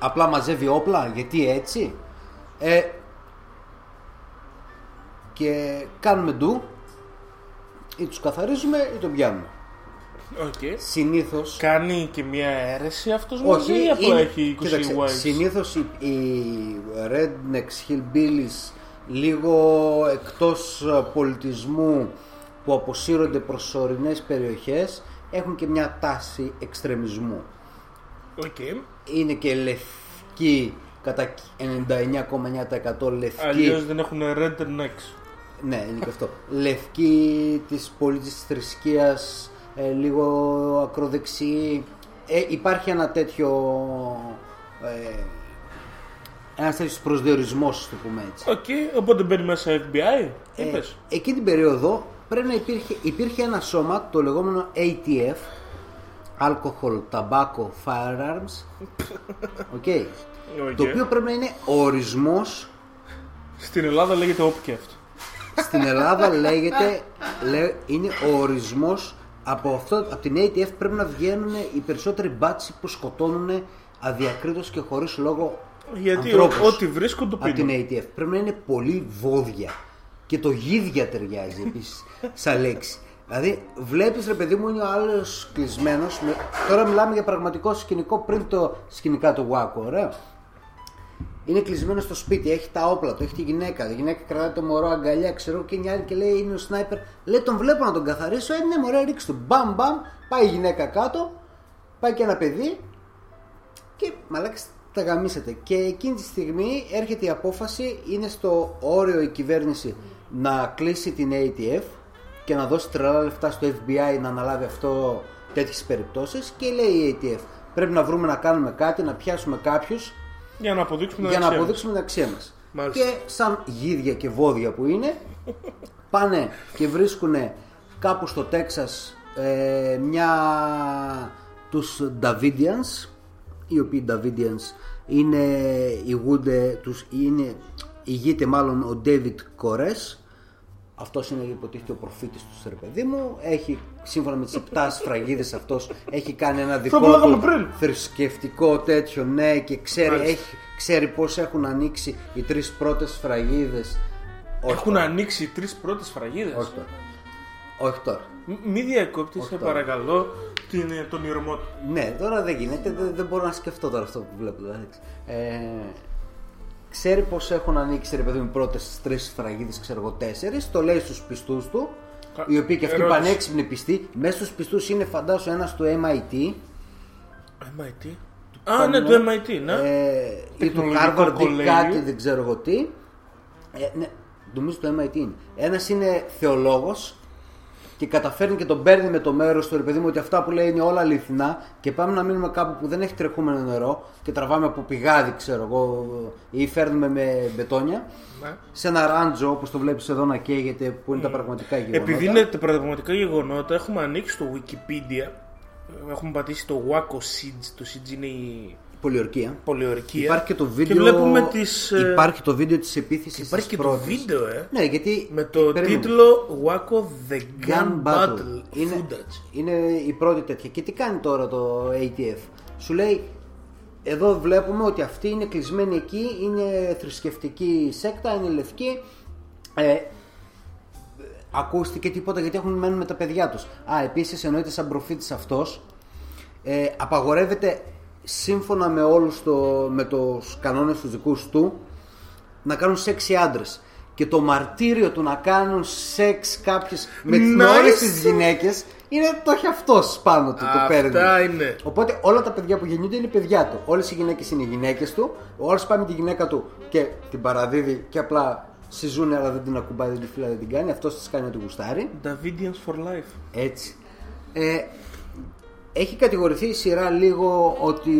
απλά μαζεύει όπλα γιατί έτσι ε, και κάνουμε ντου ή τους καθαρίζουμε ή τον πιάνουμε Οκ. συνήθως Κάνει και μια αίρεση αυτός μαζί όχι ή απλά είναι- έχει 20 κοίταξε, wives. συνήθως οι, οι rednecks, hillbillies λίγο εκτός ε, πολιτισμού που αποσύρονται προς ορεινές περιοχές έχουν και μια τάση εξτρεμισμού Οκ. είναι και λευκοί κατά 99,9% λευκοί Αλλιώς δεν έχουν rednecks. Ναι είναι και αυτό λευκοί της πολίτης της θρησκείας ε, λίγο ακροδεξιοί ε, υπάρχει ένα τέτοιο ε, ένας τέτοιος προσδιορισμός ας το πούμε έτσι Οκ, οπότε μπαίνει μέσα FBI, ε, είπες. εκείνη την περίοδο πρέπει να υπήρχε, υπήρχε ένα σώμα το λεγόμενο ATF Alcohol, Tobacco, Firearms <laughs> okay, Οκ. το οποίο πρέπει να είναι ο ορισμός Στην Ελλάδα λέγεται Opkeft. Στην Ελλάδα λέγεται, λέ, είναι ο ορισμός από, αυτό, από την ATF πρέπει να βγαίνουν οι περισσότεροι μπάτσι που σκοτώνουν αδιακρίτως και χωρίς λόγο Γιατί ανθρώπους ο- ό,τι βρίσκουν το από την πίνουν. ATF. Πρέπει να είναι πολύ βόδια. Και το γίδια ταιριάζει επίσης σαν λέξη. Δηλαδή, βλέπεις ρε παιδί μου, είναι ο άλλος κλεισμένος. Τώρα μιλάμε για πραγματικό σκηνικό πριν το σκηνικά του Waco, ωραία. Είναι κλεισμένο στο σπίτι, έχει τα όπλα του, έχει τη γυναίκα. Η γυναίκα κρατάει το μωρό αγκαλιά, ξέρω και είναι η άλλη και λέει είναι ο σνάιπερ. Λέει τον βλέπω να τον καθαρίσω, ε, ναι, μωρέ, ρίξτε του. Μπαμ, μπαμ, πάει η γυναίκα κάτω, πάει και ένα παιδί και μαλάκα τα γαμίσατε. Και εκείνη τη στιγμή έρχεται η απόφαση, είναι στο όριο η κυβέρνηση να κλείσει την ATF και να δώσει τρελά λεφτά στο FBI να αναλάβει αυτό τέτοιες περιπτώσεις και λέει η ATF πρέπει να βρούμε να κάνουμε κάτι, να πιάσουμε κάποιους Για να αποδείξουμε για την να αξία αποδείξουμε την αξία μας. Μάλιστα. Και σαν γίδια και βόδια που είναι, πάνε και βρίσκουν κάπου στο Τέξας ε, μια τους Davidians, οι οποίοι Davidians είναι ηγούνται, τους, είναι, ηγείται μάλλον ο David Κορές, αυτός είναι υποτίθεται ο προφήτης του ρε παιδί μου. Έχει, σύμφωνα με τις 7 σφραγίδες αυτός, έχει κάνει ένα δικό που λέγαμε του πριν. θρησκευτικό τέτοιο, ναι, και ξέρει, Μάλιστα. έχει, ξέρει πώς έχουν ανοίξει οι τρεις πρώτες σφραγίδες. Όχι Έχουν τώρα. ανοίξει οι τρεις πρώτες φραγίδε. Όχι τώρα. Όχι τώρα. Μη διακόπτεις, σε τώρα. παρακαλώ, την, τον ηρμό του. Ναι, τώρα δεν γίνεται, δεν, δεν μπορώ να σκεφτώ τώρα αυτό που βλέπω. τώρα, έτσι. Ε, ξέρει πως έχουν ανοίξει ρε παιδί μου οι πρώτες τρεις σφραγίδες, ξέρω εγώ τέσσερις, το λέει στους πιστούς του, Κα- οι οποίοι και αυτοί ερώτηση. πανέξυπνοι πιστοί, μέσα στους πιστούς είναι φαντάσου ένας του MIT, MIT. Α, ναι, το MIT, ναι. ε, ή του Τεχνολογικό Harvard ή κολέγιο. κάτι, δεν ξέρω εγώ τι. Ε, ναι, νομίζω το MIT είναι. Ένας είναι θεολόγος, και καταφέρνει και τον παίρνει με το μέρος του, ρε παιδί μου, ότι αυτά που λέει είναι όλα αληθινά και πάμε να μείνουμε κάπου που δεν έχει τρεχούμενο νερό και τραβάμε από πηγάδι, ξέρω εγώ, ή φέρνουμε με μπετόνια. Ναι. Σε ένα ράντζο, όπως το βλέπεις εδώ να καίγεται, που είναι τα πραγματικά γεγονότα. Επειδή είναι τα πραγματικά γεγονότα, έχουμε ανοίξει το Wikipedia. Έχουμε πατήσει το Waco Siege. Το Siege είναι η Πολιορκία. πολιορκία. Υπάρχει και το βίντεο. Και βλέπουμε τις, ε, Υπάρχει το βίντεο της επίθεσης. Υπάρχει και το βίντεο, ε. Ναι, γιατί. Με το περίμενε. τίτλο Waco The Gun, Gun Battle, Battle. Είναι, Footage. είναι η πρώτη τέτοια. Και τι κάνει τώρα το ATF. Σου λέει, εδώ βλέπουμε ότι αυτή είναι κλεισμένη εκεί, είναι θρησκευτική σέκτα, είναι λευκή. Ε, ακούστηκε τίποτα γιατί έχουν μένουν με τα παιδιά τους. Α, επίσης εννοείται σαν προφήτης αυτός. Ε, απαγορεύεται σύμφωνα με όλους το, με τους κανόνες τους δικούς του να κάνουν σεξ οι άντρες. Και το μαρτύριο του να κάνουν σεξ κάποιες με τις Nice. όλες τις γυναίκες είναι το έχει αυτός πάνω του, το παίρνει. Αυτά είναι. Οπότε όλα τα παιδιά που γεννιούνται είναι παιδιά του. Όλες οι γυναίκες είναι οι γυναίκες του. Ο άλλο πάει με τη γυναίκα του και την παραδίδει και απλά συζούν, αλλά δεν την ακουμπάει, δεν τη φύλλα, δεν την κάνει. Αυτός της κάνει ότι γουστάρει. Davidians for life. Έτσι. Ε, έχει κατηγορηθεί η σειρά λίγο ότι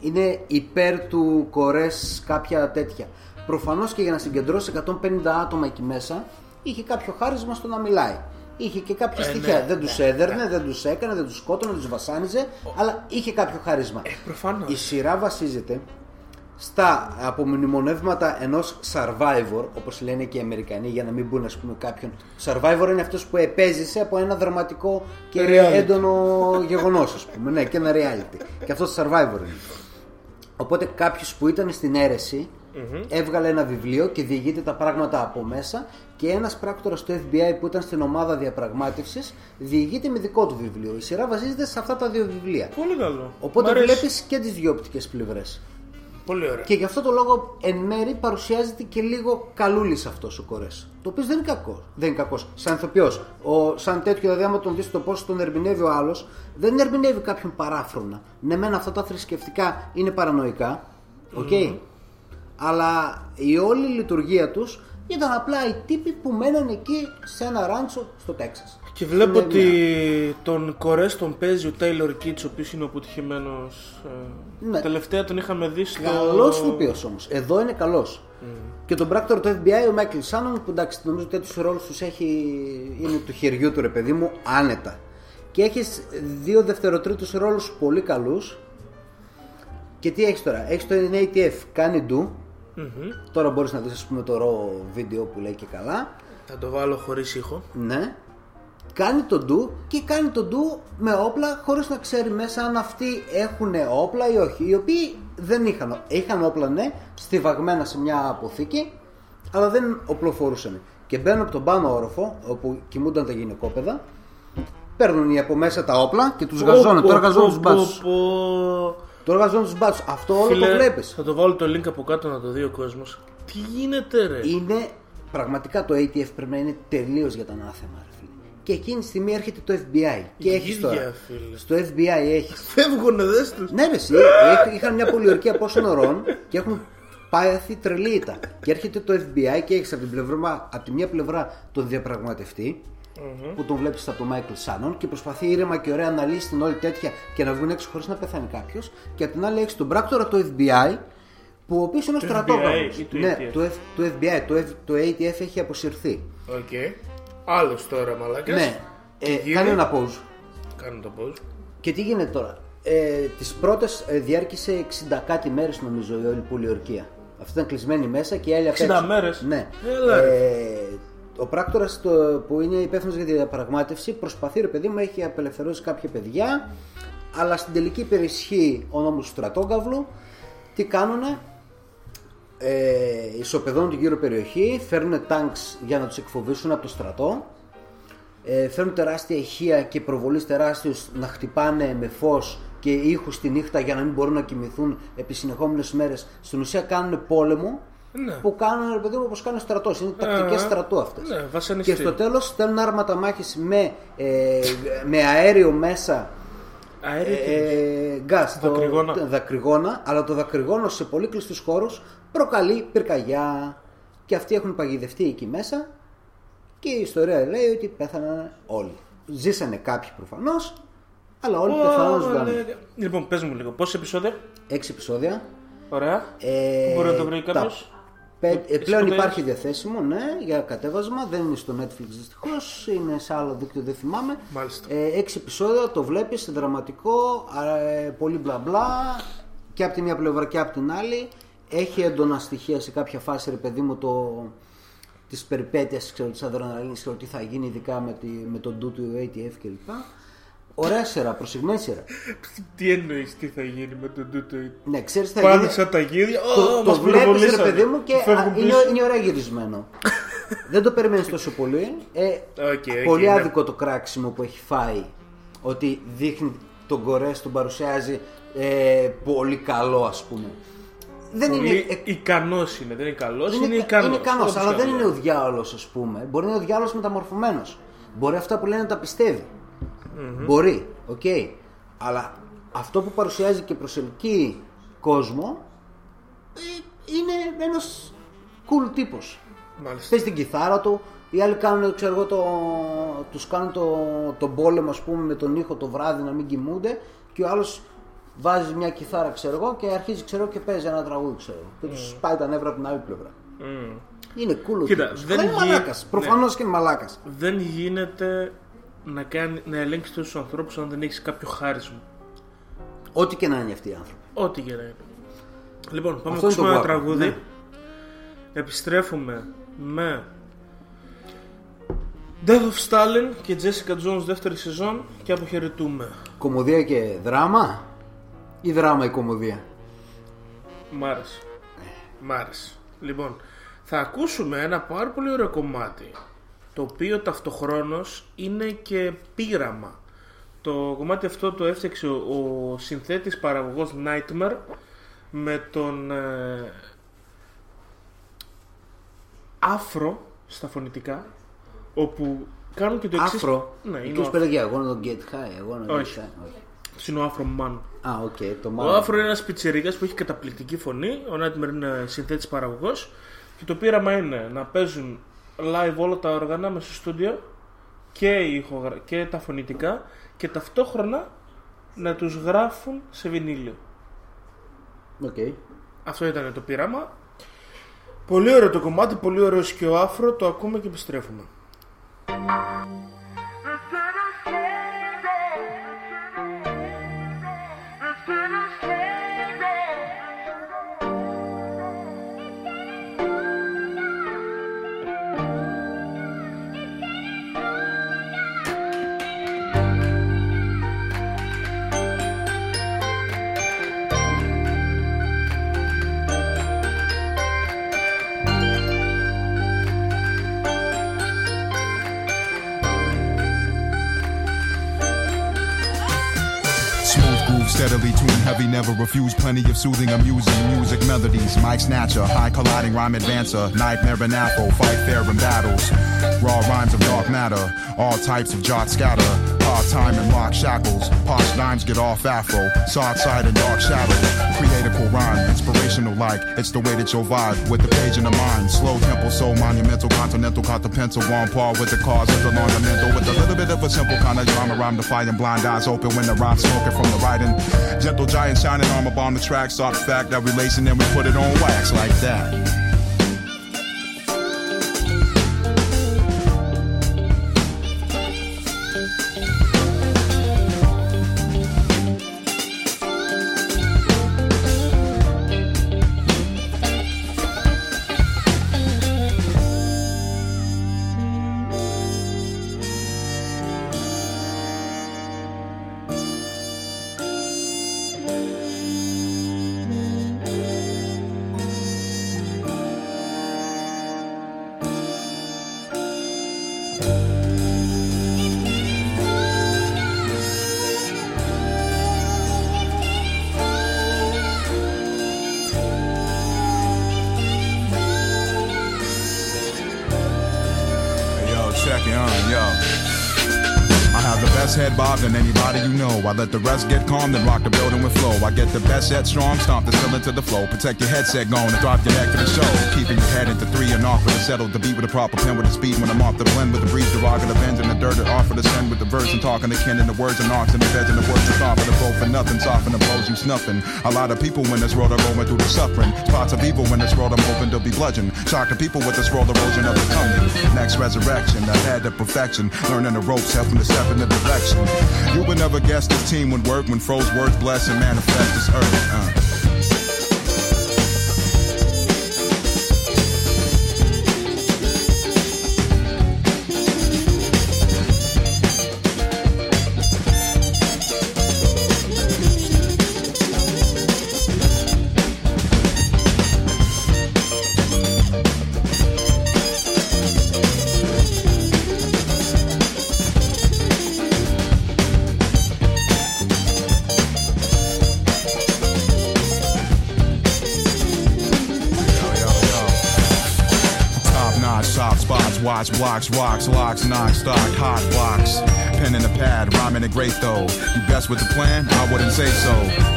είναι υπέρ του κορές κάποια τέτοια. Προφανώς και για να συγκεντρώσει 150 άτομα εκεί μέσα είχε κάποιο χάρισμα στο να μιλάει. Είχε και κάποια Ε, στοιχεία. ναι, δεν ναι, τους έδερνε, δεν τους έκανε, δεν τους σκότωνε, δεν τους βασάνιζε, αλλά είχε κάποιο χάρισμα. Ε, προφανώς. Η σειρά βασίζεται στα απομνημονεύματα ενός survivor, όπως λένε και οι Αμερικανοί για να μην μπουν ας πούμε κάποιον. Survivor είναι αυτός που επέζησε από ένα δραματικό και Reality. έντονο γεγονός ας πούμε, ναι, και ένα reality. Και αυτός το survivor είναι. Οπότε κάποιος που ήταν στην αιρεση έβγαλε ένα βιβλίο και διηγείται τα πράγματα από μέσα και ένας πράκτορας του FBI που ήταν στην ομάδα διαπραγμάτευσης διηγείται με δικό του βιβλίο. Η σειρά βασίζεται σε αυτά τα δύο βιβλία. Πολύ καλό. Οπότε Μ' αρέσει. βλέπεις και τις δύο οπτικές πλευρές. Πολύ ωραία. Και γι' αυτό το λόγο εν μέρη παρουσιάζεται και λίγο καλούλης αυτός ο κορές. Το οποίος δεν είναι κακός. Δεν είναι κακός. Σαν ηθοποιός. Σαν τέτοιο, δηλαδή, άμα τον δεις το πώς τον ερμηνεύει ο άλλος, δεν ερμηνεύει κάποιον παράφρονα. Ναι, μεν αυτά τα θρησκευτικά είναι παρανοϊκά. Οκ. Αλλά η όλη λειτουργία τους ήταν απλά οι τύποι που μέναν εκεί σε ένα ράντσο στο Τέξας. Και βλέπω ότι τον Κορές τον παίζει ο Taylor Kitsch, ο οποίος είναι ο αποτυχημένος. Ε, Ναι. Τελευταία τον είχαμε δει στο... Καλός ηθοποιός όμως. Εδώ είναι καλός. Και τον πράκτορα του FBI, ο Μάικλ Σάνον, που εντάξει, νομίζω ότι τέτοιους ρόλους τους έχει. είναι του χεριού του ρε παιδί μου, άνετα. Και έχεις δύο δευτεροτρίτους ρόλους πολύ καλούς. Και τι έχεις τώρα, έχεις το ATF, κάνει do. Τώρα μπορείς να δεις, ας πούμε, το raw βίντεο που λέει και καλά. Θα το βάλω χωρίς ήχο. Ναι. Κάνει το ντου και κάνει το ντου με όπλα χωρίς να ξέρει μέσα αν αυτοί έχουν όπλα ή όχι. Οι οποίοι δεν είχαν. Είχαν όπλα ναι, στιβαγμένα σε μια αποθήκη, αλλά δεν οπλοφορούσαν. Και μπαίνουν από τον πάνω όροφο, όπου κοιμούνταν τα γυναικόπαιδα, παίρνουν οι από μέσα τα όπλα και τους γαζώνουν. Τώρα γαζώνουν τους μπάτσους. πω. Τώρα γαζώνουν τους μπάτσους. Αυτό όλο Φίλε, το βλέπεις. Θα το βάλω το link από κάτω να το δει ο κόσμος. Τι γίνεται ρε; Είναι πραγματικά το ATF πρέπει να είναι τελείως για τα ανάθεμα. Ρε, φίλε. Και εκείνη τη στιγμή έρχεται το FBI. Και Η έχεις ίδια, τώρα. φίλε. Στο FBI έχεις. Φεύγουνε δες τους. ναι, ρε, εσύ, έχ- είχαν μια πολιορκία πόσων ωρών και έχουν πάθει τρελή ήττα. Και έρχεται το FBI και έχεις από, την πλευρά- από τη μία πλευρά τον διαπραγματευτή. Που τον βλέπεις από τον Μάικλ Σάνον και προσπαθεί ήρεμα και ωραία να λύσει την όλη τέτοια και να βγουν έξω χωρίς να πεθάνει κάποιος. Και απ' την άλλη έχεις τον πράκτορα του FBI που ο οποίος είναι ο Του στρατόγραφος. FBI ή του Ναι, ATF? του, F- του FBI. Το, F- το ATF έχει αποσυρθεί. Οκ. Άλλος τώρα μαλάκας. Ναι. Τι Ε, γίνεται; κάνει ένα pause. Κάνω το pause. Και τι γίνεται τώρα; Ε, τις πρώτες ε, διάρκησε 60 κάτι μέρες νομίζω η όλη πολιορκία. Αυτή ήταν κλεισμένη μέσα και η άλλη απ' 60 έξω. μέρες; Ναι. Έλα, ε, ο πράκτορας το- που είναι υπεύθυνος για τη διαπραγμάτευση προσπαθεί ρε παιδί μου έχει απελευθερώσει κάποια παιδιά αλλά στην τελική υπερισχύει ο νόμος του στρατόγκαυλου. Τι κάνουνε, ε, ισοπεδώνουν την γύρω περιοχή, φέρνουν τάγκς για να τους εκφοβήσουν από το στρατό ε, φέρνουν τεράστια ηχεία και προβολείς τεράστιους να χτυπάνε με φως και ήχους τη νύχτα για να μην μπορούν να κοιμηθούν επί συνεχόμενες μέρες. Στην ουσία κάνουν πόλεμο Ναι. που κάνουν ρε παιδί μου όπως κάνει ο στρατός. Είναι τακτικές Α, στρατού αυτές. ναι, και βασανιστή. στο τέλος στέλνουν άρματα μάχης με, ε, με αέριο μέσα Αέριο τι ε, γκάς, το- Δακρυγόνα. το δακρυγόνα, αλλά το δακρυγόνο σε πολύ κλειστούς χώρους προκαλεί πυρκαγιά και αυτοί έχουν παγιδευτεί εκεί μέσα Και η ιστορία λέει ότι πέθαναν όλοι. Ζήσανε κάποιοι προφανώς, αλλά όλοι προφανώ Ω, δεν. ναι. Λοιπόν, πες μου λίγο, πόσα επεισόδια; Έξι επεισόδια. Ωραία. Ε, Πού μπορεί να το βρει τα κάποιος; πέ- ε, πλέον ποτέ- υπάρχει διαθέσιμο, ναι, για κατέβασμα. Δεν είναι στο Netflix δυστυχώς, είναι σε άλλο δίκτυο, δεν θυμάμαι. Μάλιστα. Ε, έξι επεισόδια, το βλέπεις, δραματικό, ε, πολύ μπλα μπλα. Και από τη μία πλευρά και από την άλλη. Έχει έντονα στοιχεία σε κάποια φάση, ρε παιδί μου, το, τις περιπέτειες, ξέρω, της αδρεναλίνης, ξέρω, τι θα γίνει ειδικά με, τη, με τον ντου του ATF κλπ. Ωραία σειρά, προσεγμένη σειρά. Τι εννοείς, τι θα γίνει με τον τούτο; Ναι, ξέρεις θα Πάνε γίνει... σαν τα γίδια. το, Ω, το μας βλέπεις ρε πυροβολήσανε. παιδί μου και Φεύγουν α, είναι, πίσω. είναι ωραία γυρισμένο. <laughs> Δεν το περιμένεις τόσο πολύ. Ε, Οκ, οκ, πολύ ναι. άδικο το κράξιμο που έχει φάει. Ότι δείχνει τον Κορές, τον παρουσιάζει ε, πολύ καλό ας πούμε. Δεν Πολύ είναι, ε, ικανός είναι, δεν είναι καλός, είναι, είναι, ικανός. είναι ικανός, Όπως αλλά δεν καλό. είναι ο διάολος ας πούμε. Μπορεί να είναι ο διάολος μεταμορφωμένος. Μπορεί αυτά που λένε να τα πιστευει Μπορεί, οκ. Αλλά αυτό που παρουσιάζει και προσελκύει κόσμο ε, είναι ένας cool τύπος. Μάλιστα. Παίζει την κιθάρα του, οι άλλοι κάνουν, ξέρω εγώ, το, τους κάνουν το, τον πόλεμο ας πούμε με τον ήχο το βράδυ να μην κοιμούνται και ο άλλος βάζεις μια κιθάρα ξέρω εγώ και αρχίζει ξέρω εγώ, και παίζει ένα τραγούδι ξέρω εγώ. και τους πάει τα νεύρα από την άλλη πλευρά. Μμ. Είναι cool ο Κοίτα, τύπος. δεν Αλλά είναι γι- μαλάκας. ναι. Προφανώς και είναι μαλάκας. Δεν γίνεται να, κάνει, να ελέγξεις τους ανθρώπους αν δεν έχεις κάποιο χάρισμα. Ό,τι και να είναι αυτοί οι άνθρωποι. Ό,τι και να είναι. Λοιπόν, πάμε να Αυτό είναι ακούσουμε το ένα guapo, τραγούδι. ναι. Επιστρέφουμε με Death of Stalin και Jessica Jones δεύτερη σεζόν και αποχαιρετούμε. Κομμωδία και δράμα ή δράμα η κομμωδία. Μ' άρεσε. Μ' άρεσε. Λοιπόν, θα ακούσουμε ένα πάρα πολύ ωραίο κομμάτι το οποίο ταυτοχρόνως είναι και πείραμα. Το κομμάτι αυτό το έφτιαξε ο, ο συνθέτης παραγωγός Nightmare με τον ε, Άφρο στα φωνητικά όπου κάνουν και το εξής Άφρο. Ναι, είναι Εκεί ο πέρα για αγώνα τον Get High. Αγώνα τον Όχι. Get High. Όχι. Άφρος. Είναι ο Άφρο Man. Α, οκ, το Ο μάλλον. Άφρο είναι ένας πιτσερίγας που έχει καταπληκτική φωνή. Ο Nightmare είναι συνθέτης παραγωγός. Και το πείραμα είναι να παίζουν live όλα τα όργανα μέσα στο στούντιο και, η ηχογρα- και τα φωνητικά και ταυτόχρονα να τους γράφουν σε βινίλιο. Οκ. Αυτό ήταν το πείραμα. Πολύ ωραίο το κομμάτι, πολύ ωραίο και ο Άφρο. Το ακούμε και επιστρέφουμε. Steadily tune heavy, never refuse. Plenty of soothing, amusing music melodies. Mike snatcher, high colliding rhyme advancer. Nightmare and afro, fight fair in battles. Raw rhymes of dark matter, all types of jot scatter. Hard time and rock shackles. Posh dimes get off afro. Soft side and dark shadow. Creative rhyme, inspirational like. It's the way that you'll vibe with the page in the mind. Slow tempo, so monumental, continental, caught the pencil on par with the cause of the ornamental. With a little bit of a simple kind of drama rhyme and blind eyes open when the rhyme smoking from the writing. Gentle giant shining armor on the track. Soft fact that we relation, and we put it on wax like that. I let the rest get calm, then rock the building with flow. I get the best set strong, stomp the ceiling to the flow. Protect your headset going and drop your neck to the show. Keeping your head into three and off with a settle. The beat with a proper pen with a speed when I'm off the blend with the breeze, derogative ends and the dirt offer to send with the verse and talking to kin and the words and knocks and the beds and the words that's off of the flow for nothing. Soften the blows you snuffing. A lot of people when this world are going through the suffering. Spots of evil when this world I'm hoping to be bludgeoned. Shock the people with this roll erosion of the coming. Next resurrection, ahead of perfection. Learning the ropes, helping to step in the direction. You would never guess this team would work when froze words bless and manifest this earth. Uh. Rocks, locks, knock, stock, hot blocks. Pen in the pad, rhyming it great though. You best with the plan? I wouldn't say so.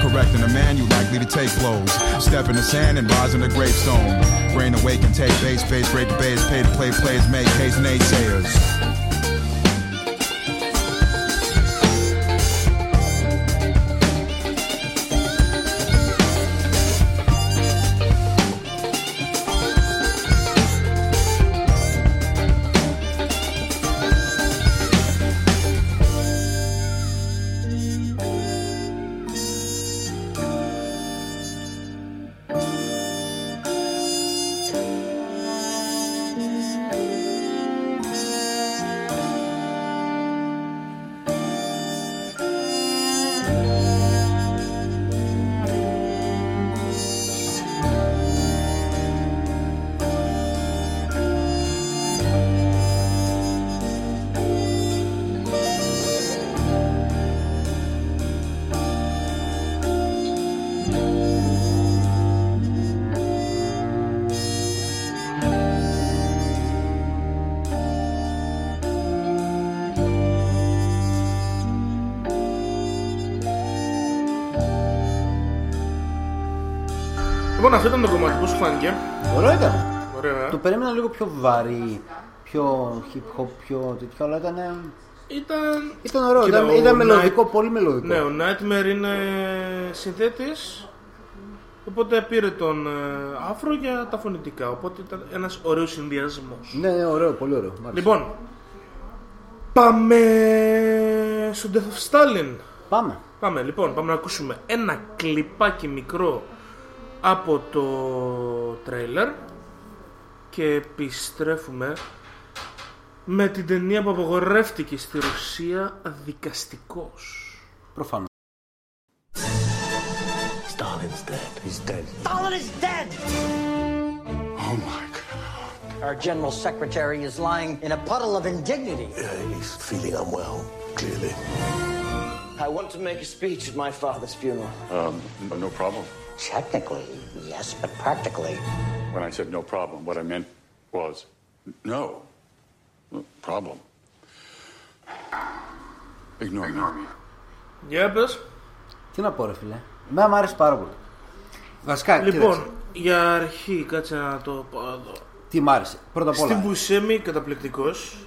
Correcting a man, you likely to take blows. Step in the sand and rise in the gravestone. Brain awake and take base, face, great debates, pay to play plays, make case naysayers. Αυτό ήταν το κομμάτι, πώ σου φάνηκε. Ωραίο ήταν. Ωραία. Το περίμενα λίγο πιο βαρύ, πιο hip hop, πιο τέτοιο, αλλά ήταν. Ήταν. Ήταν ωραίο, Κοίτα, ήταν, ο ήταν Night- μελωδικό, πολύ μελωδικό. Ναι, ο Nightmare είναι συνθέτης Οπότε πήρε τον ε, Άφρο για τα φωνητικά. Οπότε ήταν ένας ωραίος συνδυασμός. Ναι, ναι, ωραίο, πολύ ωραίο. μάλιστα. Λοιπόν, πάμε στο Death of Stalin. Πάμε. Πάμε, λοιπόν, πάμε να ακούσουμε ένα κλιπάκι μικρό από το τρέιλερ και επιστρέφουμε με την ταινία που απογορεύτηκε στη Ρωσία δικαστικός. Προφανώ. Stalin's dead. He's dead. Stalin is dead! Oh my god. Our general secretary is lying in a puddle of indignity. Uh, he's feeling unwell, clearly. I want to make a speech at my father's funeral. Um, no- no problem. Technically, yes, but practically, When I said no problem, what I meant was no problem. Ignore me. Για πες. Τι να πω, ρε φίλε. Εμένα μου άρεσε πάρα πολύ. Βασικά, Λοιπόν, κοίταξε, για αρχή, κάτσε να το πω εδώ. τι μ' άρεσε. Πρώτα απ' όλα. Στην Μπουσέμι, καταπληκτικός.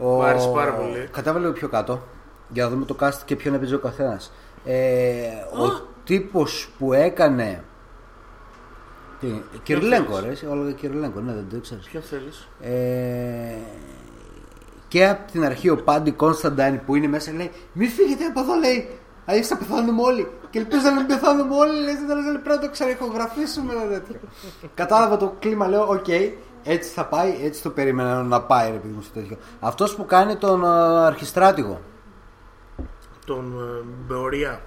Ο... Μ' άρεσε πάρα πολύ. Κατάβαλε λίγο πιο κάτω για να δούμε το cast και ποιον έπαιζε ο καθένας. Ε, ο τύπος που έκανε. Τι, Κυριλέγκο, ρε. εσύ, Όλο Κυριλέγκο, ναι, δεν το ήξερες. Ποιο θέλεις; Ε, και από την αρχή ο Πάντι Κόνσταντάιν που είναι μέσα λέει Μη φύγετε από εδώ, λέει. Αλλιώ θα πεθάνουμε όλοι. Και ελπίζω να μην πεθάνουμε όλοι. Λέει, δεν λέει, πρέπει να το ξαναηχογραφήσουμε. Ένα τέτοιο. Κατάλαβα το κλίμα, λέω, οκ, έτσι θα πάει, έτσι το περίμενα να πάει, ρε παιδί μου, στο τέτοιο. Αυτός που κάνει τον ε, αρχιστράτηγο. Τον ε, Μπέρια.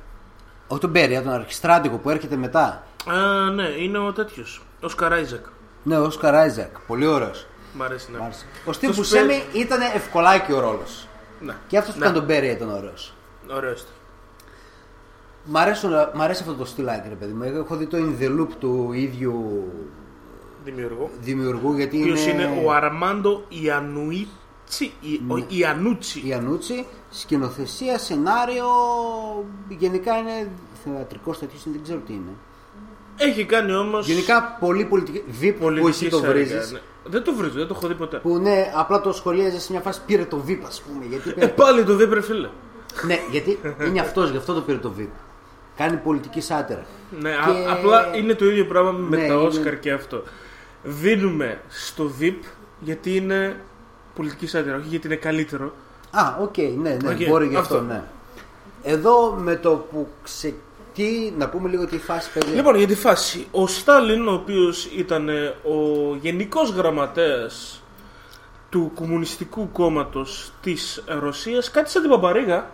Όχι τον Μπέρια, τον αρχιστράτηγο που έρχεται μετά. Α, ναι, είναι ο τέτοιος. Όσκαρ Άιζακ. Ναι, ο Όσκαρ Άιζακ. Πολύ ωραίος. Μ' αρέσει, ναι. Ο Στιβ Το Μπουσέμι Σπε- ήταν ευκολάκι ο ρόλος. Ναι. Και αυτός που Ναι. ήταν τον Μπέρια ήταν ωραίος. Ωραίος ήταν. Μ' αρέσει, μ' αρέσει αυτό το στυλάκι, ρε παιδί μου. Εγώ Έχω δει το In the Loop του ίδιου Δημιουργό. δημιουργού γιατί Ποιος είναι, είναι ο Αρμάντο Ιανουίτσι. Ι- ο Ιανούτσι. Ιανούτσι Σκηνοθεσία, σενάριο, γενικά είναι θεατρικός τέτοιος, δεν ξέρω τι είναι. Έχει κάνει όμως. Γενικά πολύ πολιτική. VIP που εσύ το βρίζεις. Δεν το βρίζω, δεν το έχω δει ποτέ. Που ναι, απλά το σχολίαζες σε μια φάση πήρε το VIP, ας πούμε. Γιατί Ε, πήρε... πάλι το δει, ρε φίλε. ναι, γιατί είναι αυτός, γι' αυτό το πήρε το Veep. Κάνει πολιτική σάτιρα. Ναι, Και- α- απλά είναι το ίδιο πράγμα με Ναι, τα είναι- Όσκαρ και αυτό. Δίνουμε στο Veep γιατί είναι πολιτική σάτιρα, όχι γιατί είναι καλύτερο. Α, οκ, ναι, ναι, Οκ, μπορεί γι' αυτό, αυτό. ναι. Εδώ με το που ξε... Τι, να πούμε λίγο τι φάση παίζει. Λοιπόν, για τη φάση. Ο Στάλιν, ο οποίος ήταν ε, ο γενικός γραμματέας του Κομμουνιστικού Κόμματος της Ρωσίας, κάτι σαν την Παπαρίγα,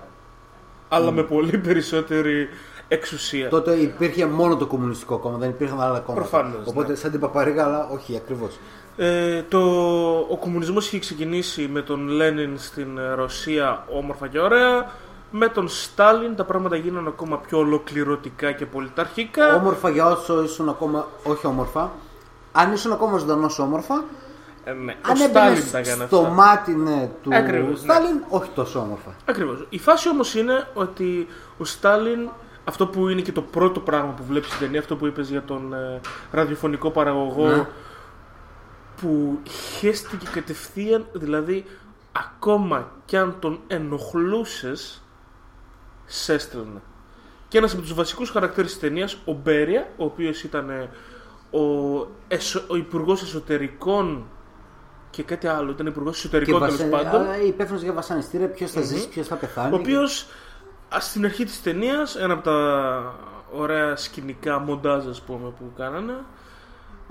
αλλά με πολύ περισσότερη εξουσία. Τότε υπήρχε μόνο το Κομμουνιστικό Κόμμα, δεν υπήρχαν άλλα κόμματα. Προφανώς, Οπότε ναι. σαν την Παπαρίγα, αλλά όχι ακριβώς. Ε, το, ο κομμουνισμός είχε ξεκινήσει με τον Λένιν στην ε, Ρωσία όμορφα και ωραία. Με τον Στάλιν τα πράγματα γίνανε ακόμα πιο ολοκληρωτικά και πολιταρχικά. Όμορφα για όσο ήσουν ακόμα. Όχι όμορφα. Αν ήσουν ακόμα ζωντανός όμορφα. Ε, ναι. Αν ο έμπαινε Στάλιν τα έκανε στο αυτά. μάτι ναι, του Ακριβώς, ναι. Στάλιν, όχι τόσο όμορφα. Ακριβώς. Η φάση όμως είναι ότι ο Στάλιν, αυτό που είναι και το πρώτο πράγμα που βλέπεις στην ταινία, αυτό που είπες για τον ε, ραδιοφωνικό παραγωγό, Ναι. Που χέστηκε κατευθείαν, δηλαδή ακόμα κι αν τον ενοχλούσες, σε έστελνε. Και ένας από τους βασικούς χαρακτήρες της ταινίας, ο Μπέρια, ο οποίος ήταν ε, ο, εσω, ο υπουργός εσωτερικών και κάτι άλλο, ήταν υπουργός Και εσωτερικών τέλος βασα... πάντων. υπεύθυνος για βασανιστήρια, ποιος θα ζήσει, ποιος θα πεθάνει. Ο οποίος στην αρχή της ταινίας, ένα από τα ωραία σκηνικά μοντάζ, ας πούμε, που κάνανε,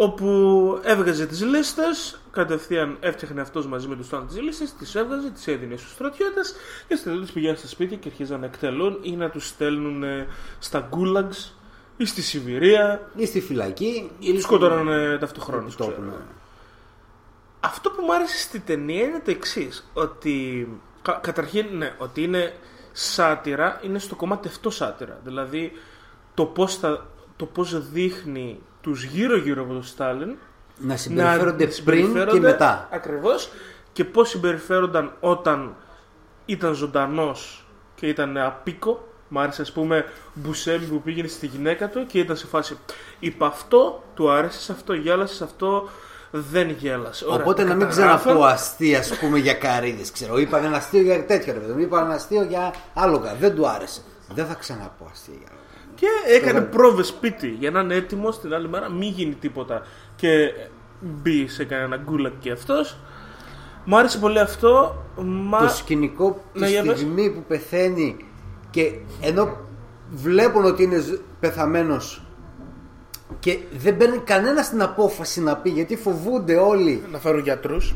όπου έβγαζε τις λίστες, κατευθείαν έφτιαχνε αυτός μαζί με τους τόνους τις λίστες, τις έβγαζε, τις έδινε στους στρατιώτες και στις στρατιώτες πηγαίνουν στα σπίτια και αρχίζαν να εκτελούν ή να τους στέλνουν ε, στα γκούλαγκς ή στη Σιβηρία Ή στη φυλακή. ή τους σκοτώνανε ταυτοχρόνως. Τόπου, ξέρω. ναι. Αυτό που μου άρεσε στη ταινία είναι το εξής. Ότι κα- καταρχήν, ναι, ότι είναι σάτυρα, είναι στο κομμάτι αυτό σάτυρα. Δηλαδή το πώς, θα, το πώς δείχνει τους γύρω-γύρω από τον Στάλιν Να συμπεριφέρονται πριν συμπεριφέρονται και μετά. Ακριβώς και πώς συμπεριφέρονταν όταν ήταν ζωντανός και ήταν απίκο. Μ' άρεσε ας πούμε Μπουσέμι που πήγαινε στη γυναίκα του και ήταν σε φάση Είπα αυτό, του άρεσε σε αυτό, γέλασε σε αυτό, δεν γέλασε. Ωραία, Οπότε το να μην καταγράφω. ξαναπώ αστεία ας πούμε για καρύδες. Ξέρω, είπα ένα αστείο για τέτοια ρε παιδί μου. Είπα ένα αστείο για άλογα. Δεν του άρεσε. Δεν θα ξαναπώ αστεία για άλογα. Και έκανε πρόβες σπίτι για να είναι έτοιμο την άλλη μέρα, μην γίνει τίποτα και μπει σε κανένα γκούλακ και αυτός. Μου άρεσε πολύ αυτό. Μα... Το σκηνικό τη Ναι, για πες. στιγμή που πεθαίνει και ενώ βλέπουν ότι είναι πεθαμένος και δεν παίρνει κανένα την απόφαση να πει γιατί φοβούνται όλοι Να φέρω γιατρούς.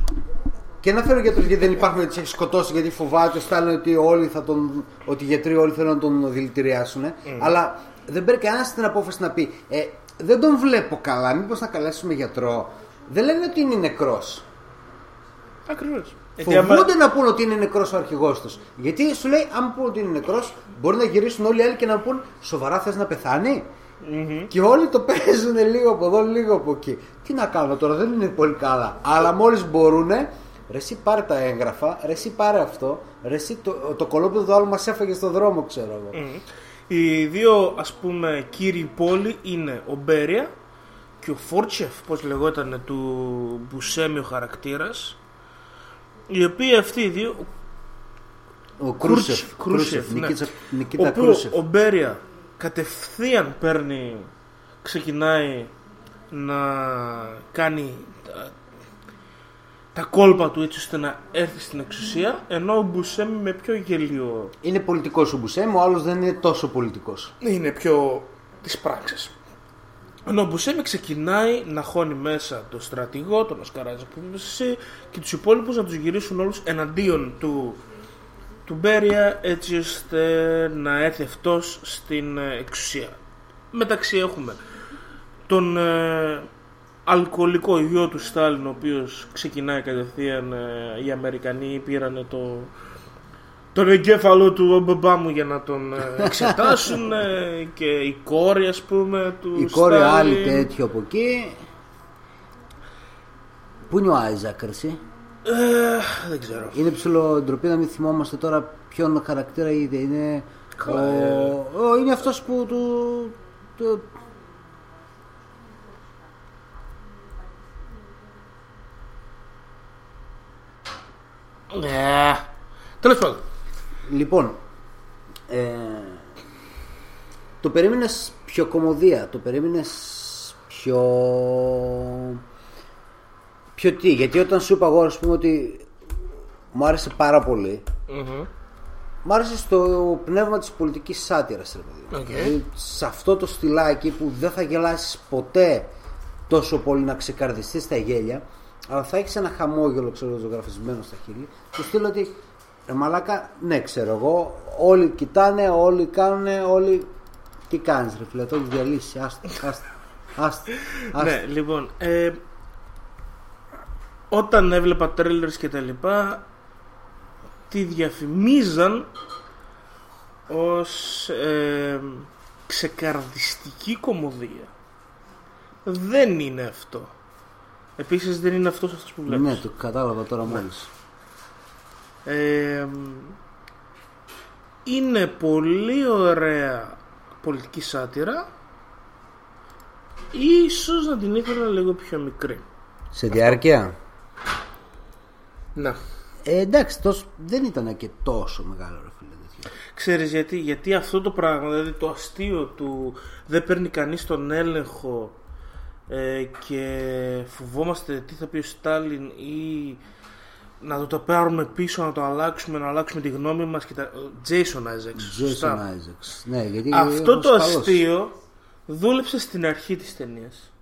και να φέρω γιατρούς γιατί δεν υπάρχουν ότι του έχει σκοτώσει γιατί φοβάται ο Στάλιν ότι, όλοι θα τον, ότι οι γιατροί όλοι θέλουν να τον δηλητηριάσουν αλλά δεν παίρνει κανένας την απόφαση να πει ε, δεν τον βλέπω καλά μήπως να καλέσουμε γιατρό δεν λένε ότι είναι νεκρός Ακριβώς. Φοβούνται να πούνε ότι είναι νεκρός ο αρχηγός τους. Γιατί σου λέει, αν πούνε ότι είναι νεκρός, μπορεί να γυρίσουν όλοι οι άλλοι και να πούν Σοβαρά θες να πεθανει Και όλοι το παίζουν λίγο από εδώ, λίγο από εκεί. Τι να κάνω τώρα, δεν είναι πολύ καλά. Αλλά μόλις μπορούν, ρε εσύ πάρε τα έγγραφα, ρε εσύ πάρε αυτό, ρε εσύ το, το κολόπεδο του άλλου μας έφαγε στον δρόμο, ξέρω εγώ. Οι δύο ας πούμε κύριοι πόλοι είναι ο Μπέρια και ο Φόρτσεφ, πώς λεγόταν του Μπουσέμι ο χαρακτήρας. Οι οποίοι αυτοί οι δύο, Ο Κούρτσεφ, Κρούσεφ, Κρούσεφ, ναι. Νικήτσα- Νικήτα όπου Κρούσεφ. ο Μπέρια κατευθείαν παίρνει, ξεκινάει να κάνει τα, τα κόλπα του έτσι ώστε να έρθει στην εξουσία, ενώ ο Μπουσέμι με πιο γελίο Είναι πολιτικός ο Μπουσέμ, ο άλλος δεν είναι τόσο πολιτικός. είναι πιο της πράξης. Ενώ ο Μπουσέμι ξεκινάει να χώνει μέσα τον στρατηγό, τον Οσκαράζα που είπες εσύ και τους υπόλοιπους να τους γυρίσουν όλους εναντίον του, του Μπέρια έτσι ώστε να έρθει αυτός στην ε, εξουσία. Μεταξύ έχουμε τον ε, αλκοολικό γιο του Στάλιν ο οποίος ξεκινάει κατευθείαν ε, οι Αμερικανοί πήρανε το, τον εγκέφαλο του μπαμπά μου για να τον ε, <laughs> εξετάσουν ε, και η κόρη ας πούμε του Η κόρη Στάλιν. άλλη τέτοιο από εκεί. Πού είναι ο Άιζακ, ρε, εσύ; Ε, δεν ξέρω. Είναι ψηλό ντροπή να μην θυμόμαστε τώρα ποιον χαρακτήρα είδε. Είναι, Καλά, ο, ε. ο- είναι αυτός που του... του- Ε, Τέλος πάντων. Λοιπόν, ε, το περίμενες πιο κωμωδία, το περίμενες πιο... Πιο τι, γιατί όταν σου είπα εγώ ας πούμε ότι μου άρεσε πάρα πολύ, Μμμ. Μ' άρεσε στο πνεύμα της πολιτικής σάτιρας, ρε παιδί. Οκ. Δηλαδή, σε αυτό το στυλάκι που δεν θα γελάσεις ποτέ τόσο πολύ να ξεκαρδιστείς στα γέλια, αλλά θα έχεις ένα χαμόγελο, ξέρω, ζωγραφισμένο στα χείλη, του στείλω ότι, ρε μαλάκα, ναι, ξέρω εγώ, όλοι κοιτάνε, όλοι κάνουν, όλοι... Τι κάνεις ρε φίλε, το έχεις διαλύσει, άστα, άστα, άστα, άστα. Ναι, λοιπόν. Ε, όταν έβλεπα τρέλερς και τα λοιπά, τη διαφημίζαν ως ε, ξεκαρδιστική κομμωδία. Δεν είναι αυτό. Επίσης δεν είναι αυτός αυτός που βλέπεις. Ναι, το κατάλαβα τώρα μόλις. Ε, είναι πολύ ωραία πολιτική σάτυρα Ίσως να την ήθελα λίγο πιο μικρή Σε διάρκεια; Να Ε, εντάξει, τόσο, δεν ήταν και τόσο μεγάλο ρε φίλε. τέτοιο. Ξέρεις γιατί, γιατί αυτό το πράγμα, δηλαδή το αστείο του δεν παίρνει κανείς τον έλεγχο ε, και φοβόμαστε τι θα πει ο Στάλιν ή να το, το πάρουμε πίσω, να το αλλάξουμε, να αλλάξουμε τη γνώμη μας και τα... Jason Isaacs, Jason σωστά. Isaacs. Ναι, γιατί Αυτό είναι το καλός. αστείο δούλεψε στην αρχή της ταινίας.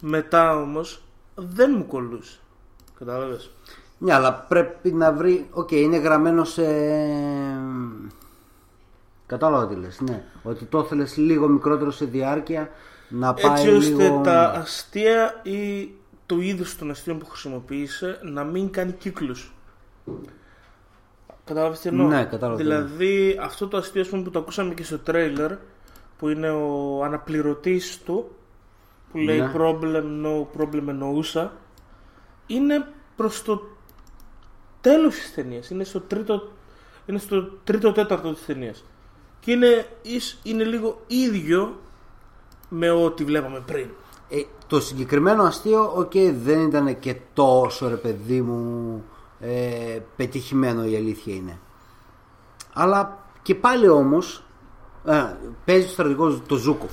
Μετά όμως δεν μου κολλούσε. Κατάλαβες; Ναι, αλλά πρέπει να βρει. Οκ, είναι γραμμένο σε. Κατάλαβα τι λες, ναι. Ότι το ήθελες λίγο μικρότερο σε διάρκεια να πάει Έτσι ώστε λίγο... τα αστεία ή το είδος των αστείων που χρησιμοποίησε να μην κάνει κύκλους. Κατάλαβες τι εννοώ; Ναι, κατάλαβα τι Δηλαδή αυτό το αστείο ας πούμε, που το ακούσαμε και στο τρέιλερ που είναι ο αναπληρωτής του που λέει Ναι. problem no problem εννοούσα είναι προς το τέλος της ταινίας. Είναι στο τρίτο, είναι στο τρίτο τέταρτο της ταινίας. Και είναι, ίσ- είναι λίγο ίδιο με ό,τι βλέπαμε πριν. Ε, το συγκεκριμένο αστείο, οκ, δεν ήταν και τόσο ρε παιδί μου ε, πετυχημένο η αλήθεια είναι. Αλλά και πάλι όμως ε, παίζει το στρατηγός το Ζούκοφ.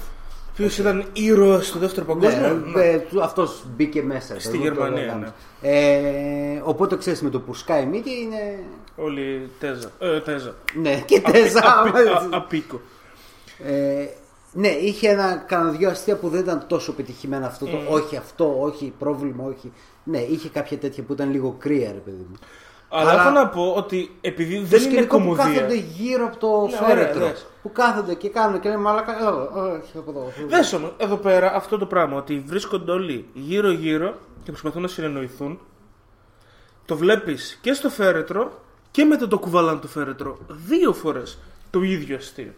Ποιος ήταν ήρωας στο δεύτερο παγκόσμιο; Ναι, ε, του- αυτός μπήκε μέσα. Στη το- το Γερμανία, λέγαμε. ναι. Ε, οπότε ξέρεις με το που σκάει η μύτη είναι... Όλοι τέζα. Ε, τέζα. Ναι, και τέζα. Απι- <laughs> α- Απίκο. Ε, ναι, είχε ένα κανένα δυο αστεία που δεν ήταν τόσο πετυχημένα αυτό Mm. το όχι αυτό, όχι πρόβλημα, όχι. Ναι, είχε κάποια τέτοια που ήταν λίγο κρύα, ρε παιδί μου. Αλλά, Αλλά- έχω να πω ότι επειδή Το δεν είναι σκηνικό που κομμωδία. κάθονται γύρω από το Ναι, ωραία, φέρετρο. δες. που κάθονται και κάνουν και λένε μαλάκα. ε, ε, όχι από εδώ. Δες όμως, εδώ πέρα αυτό το πράγμα ότι βρίσκονται όλοι γύρω γύρω και προσπαθούν να συνεννοηθούν το βλέπεις και στο φέρετρο και μετά το κουβαλάν του φέρετρο δύο φορές το ίδιο αστείο.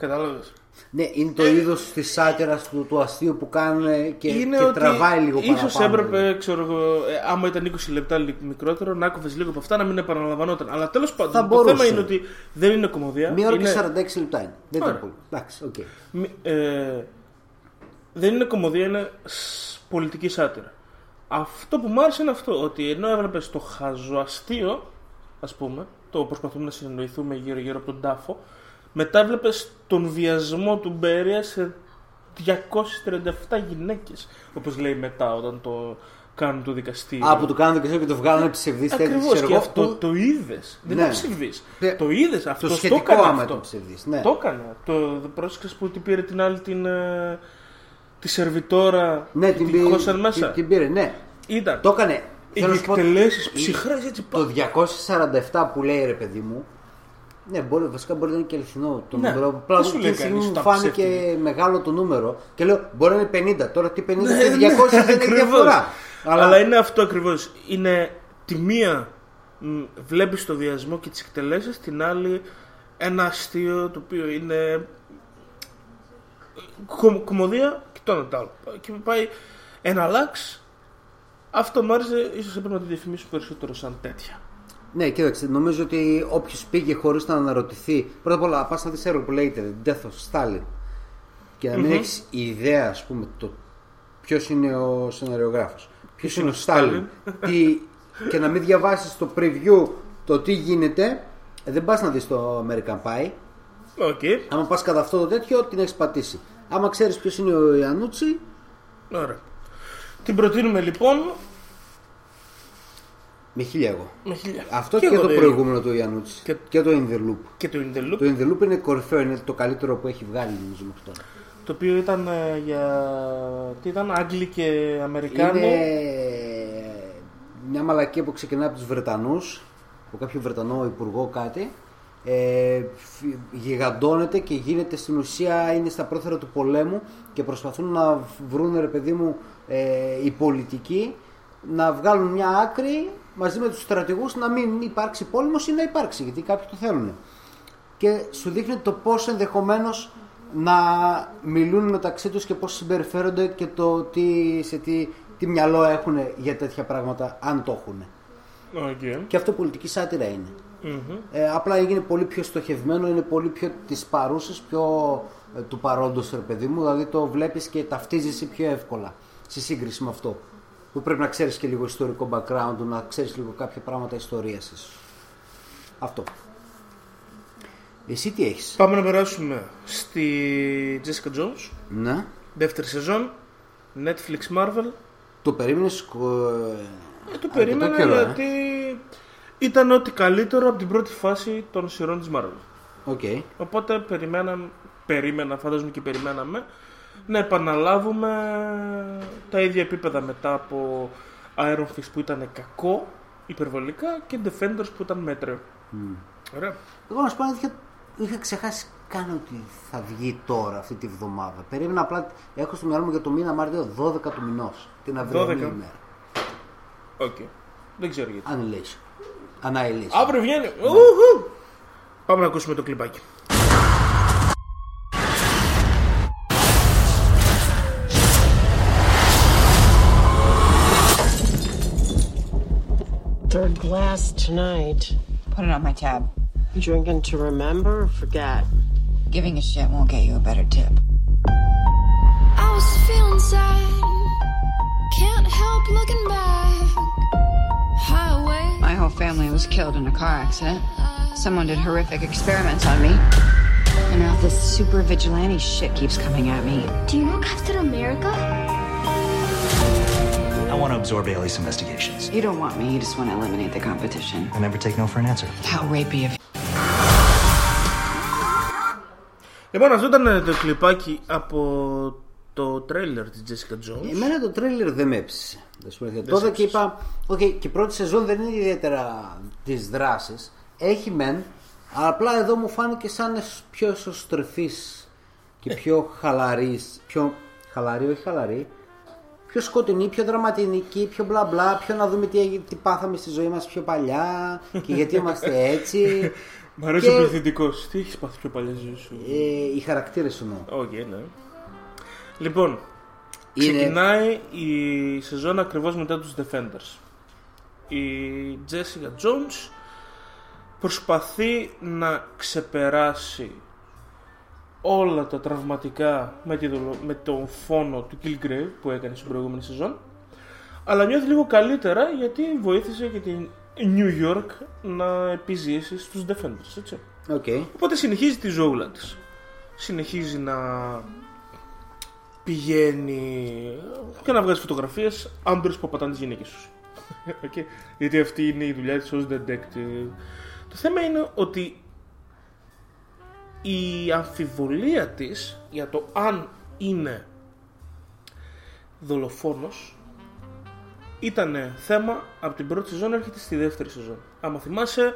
Κατάλαβες. Ναι, είναι το είδος της σάτυρας του, του αστείου που κάνουν και, είναι και ότι τραβάει λίγο ίσως παραπάνω. έπρεπε, δηλαδή. ξέρω εγώ, ε, άμα ήταν 20 λεπτά λι- μικρότερο, να άκουβες λίγο από αυτά να μην επαναλαμβανόταν. Αλλά τέλος πάντων, το μπορούσε. θέμα είναι ότι δεν είναι κωμωδία. Μία ώρα είναι... και 46 λεπτά είναι. Δεν ήταν Ωραία. πολύ. Εντάξει, οκ. Μη- ε, δεν είναι κωμωδία, είναι σ- πολιτική σάτιρα. Αυτό που μου άρεσε είναι αυτό, ότι ενώ έβλεπες το χαζοαστείο, ας πούμε, το προσπαθούμε να συνεννοηθούμε γύρω-γύρω από τον τάφο, μετά έβλεπε τον βιασμό του Μπέρια σε 237 γυναίκες, όπως λέει μετά όταν το κάνουν το δικαστήριο. Α, που το κάνουν και αυτό και το βγάλουν ψευδής τέτοιε. Ακριβώς, και αυτό το είδες. Δεν Ναι. είναι ψευδής. Ναι. Το είδες αυτό. Το σχετικό έκανε άμα αυτό. ήταν ψευδής, ναι. Το έκανε. Το πρόσεξες που την πήρε την άλλη την. ε, τη σερβιτόρα. Ναι, και την, την πήρε, χώσαν μέσα. την, την πήρε, ναι. Ήταν. Το έκανε. Οι Θέλω να σου πω, εκτελέσει η- ψυχρέ έτσι Το 247 που λέει ρε παιδί μου. Ναι, μπορεί, βασικά μπορεί να είναι και αληθινό το Ναι, νούμερο. δεν Απλά σου εκείνη λέει τη στιγμή κανείς μου τα φάνηκε ψεύτικα. μεγάλο το νούμερο. Και λέω μπορεί να είναι 50. Τώρα τι 50 Ναι, και 200 δεν είναι ακριβώς. διαφορά. Αλλά... είναι αυτό ακριβώς. Είναι τη μία βλέπεις το βιασμό και τις εκτελέσεις, την άλλη ένα αστείο το οποίο είναι. Κο, κομμωδία και το ένα το άλλο. Και πάει ένα λάξ Αυτό μου άρεσε, ίσως έπρεπε να το διαφημίσουν περισσότερο σαν τέτοια. Ναι, κοίταξε, νομίζω ότι όποιος πήγε χωρίς να αναρωτηθεί. Πρώτα απ' όλα, πας να δεις έργο που λέγεται Death of Stalin και να μην έχεις ιδέα, ας πούμε, το ποιος είναι ο σεναριογράφος, ποιος είναι ο Στάλιν, τι, και να μην διαβάσεις το preview το τι γίνεται, ε, δεν πας να δεις το American Pie. OK. Άμα πας κατά αυτό το τέτοιο, την έχεις πατήσει. Άμα ξέρεις ποιος είναι ο Ιανούτσι, Ωραία. Την προτείνουμε λοιπόν με χίλια εγώ. με χίλια. Αυτό Και και, εγώ το δεν- προηγούμενο του Ιανούτσι. Και- Και... το In the Loop. Και το In The Loop, Το In the Loop είναι κορυφαίο, είναι το καλύτερο που έχει βγάλει νομίζω μέχρι τώρα. το οποίο ήταν ε, για... Τι ήταν, Άγγλοι και Αμερικάνοι. Είναι μια μαλακία που ξεκινάει από τους Βρετανούς, από κάποιο Βρετανό υπουργό κάτι. Ε, φυ- γιγαντώνεται και γίνεται στην ουσία είναι στα πρόθερα του πολέμου και προσπαθούν να βρουν ρε παιδί μου ε, οι πολιτικοί να βγάλουν μια άκρη μαζί με τους στρατηγούς να μην υπάρξει πόλεμος ή να υπάρξει γιατί κάποιοι το θέλουν και σου δείχνει το πώς ενδεχομένως να μιλούν μεταξύ τους και πώς συμπεριφέρονται και το τι, σε τι, τι μυαλό έχουν για τέτοια πράγματα αν το έχουν. Οκ. Και αυτό πολιτική σάτιρα είναι. Ε, απλά έγινε πολύ πιο στοχευμένο, είναι πολύ πιο της παρούσας, πιο ε, του παρόντος ρε παιδί μου, δηλαδή το βλέπεις και ταυτίζεσαι πιο εύκολα σε σύγκριση με αυτό. Που πρέπει να ξέρεις και λίγο ιστορικό background, να ξέρεις λίγο κάποια πράγματα ιστορίας ίσως. Αυτό. Εσύ τι έχεις; Πάμε να περάσουμε στη Jessica Jones, Ναι. δεύτερη σεζόν, Netflix Marvel. Το περίμενες κο- Ε, το αρκετό περίμενα καιρό, ε; γιατί ήταν ό,τι καλύτερο από την πρώτη φάση των σειρών της Marvel. OK. Οπότε περίμενα, περίμενα, φαντάζομαι και περιμέναμε, να επαναλάβουμε τα ίδια επίπεδα μετά από Iron Fist που ήταν κακό, υπερβολικά, και Defenders που ήταν μέτριο. Ωραία. Εγώ να σου πω την αλήθεια, είχα ξεχάσει καν ότι θα βγει τώρα αυτή τη βδομάδα. Περίμενα απλά, έχω στο μυαλό μου για το μήνα Μάρτιο 12 του μηνός. Την αυριανή 12. ημέρα. Οκ. Δεν ξέρω γιατί. Annihilation. Annihilation. Αύριο βγαίνει. Ουχού. Πάμε να ακούσουμε το κλιπάκι. Glass tonight. Put it on my tab. Drinking to remember or forget? Giving a shit won't get you a better tip. I was feeling sad. Can't help looking back. Highway. My whole family was killed in a car accident. Someone did horrific experiments on me. And now this super vigilante shit keeps coming at me. Do you know Captain America? I want to absorb Alias Investigations. You don't want me, you just want to eliminate the competition. I never take no for an answer. How rapey of Λοιπόν, αυτό ήταν το κλιπάκι από το τρέιλερ της Jessica Jones. Εμένα το τρέιλερ δεν με έψησε. να σου πω την αλήθεια. Τότε και είπα, οκ, και η πρώτη σεζόν δεν είναι ιδιαίτερα τη δράση. Έχει μεν, αλλά απλά εδώ μου φάνηκε σαν εσ- πιο εσωστρεφής και πιο χαλαρή. Πιο χαλαρή, όχι χαλαρή. Πιο σκοτεινή, πιο δραματική, πιο μπλα μπλα, πιο να δούμε τι, έγινε- τι πάθαμε στη ζωή μας πιο παλιά και γιατί είμαστε έτσι. <laughs> Μ' αρέσει Και, ο πληθυντικός. Τι έχεις πάθει πιο παλιά ζωή σου; ε, οι χαρακτήρες εννοώ. Οκ, ναι. Λοιπόν, Είναι- ξεκινάει η σεζόν ακριβώς μετά τους Defenders. Η Jessica Jones προσπαθεί να ξεπεράσει όλα τα τραυματικά με, τη δολο- με τον φόνο του Killgrave που έκανε στην προηγούμενη σεζόν αλλά νιώθει λίγο καλύτερα γιατί βοήθησε και την New York να επιζήσει στους Defenders, έτσι. Οκ. Οπότε συνεχίζει τη ζωούλα της. Συνεχίζει να πηγαίνει και να βγάζει φωτογραφίες άντρες που απατάνε τις γυναίκες τους. <laughs> Okay. Γιατί αυτή είναι η δουλειά της ως detective. Το θέμα είναι ότι η αμφιβολία της για το αν είναι δολοφόνος ήταν θέμα από την πρώτη σεζόν έρχεται στη δεύτερη σεζόν. Άμα θυμάσαι,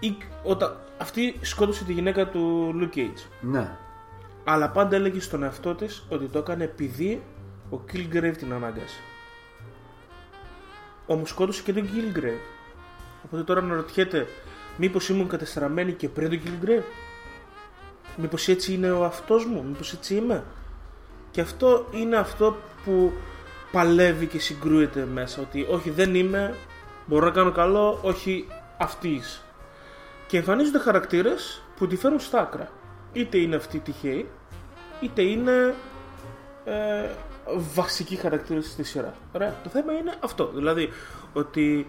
η, όταν, αυτή σκότωσε τη γυναίκα του Luke Cage. Ναι. Αλλά πάντα έλεγε στον εαυτό της ότι το έκανε επειδή ο Killgrave την ανάγκασε. Όμως σκότωσε και τον Killgrave. Οπότε τώρα αναρωτιέται μήπως ήμουν κατεστραμμένη και πριν τον Killgrave. Μήπως έτσι είναι ο αυτός μου, μήπως έτσι είμαι; Και αυτό είναι αυτό που παλεύει και συγκρούεται μέσα. Ότι όχι δεν είμαι, μπορώ να κάνω καλό, όχι αυτή είσαι. Και εμφανίζονται χαρακτήρες που τη φέρουν στα άκρα. Είτε είναι αυτοί τυχαίοι, είτε είναι ε, βασικοί χαρακτήρες στη σειρά. Ωραία. Το θέμα είναι αυτό. Δηλαδή ότι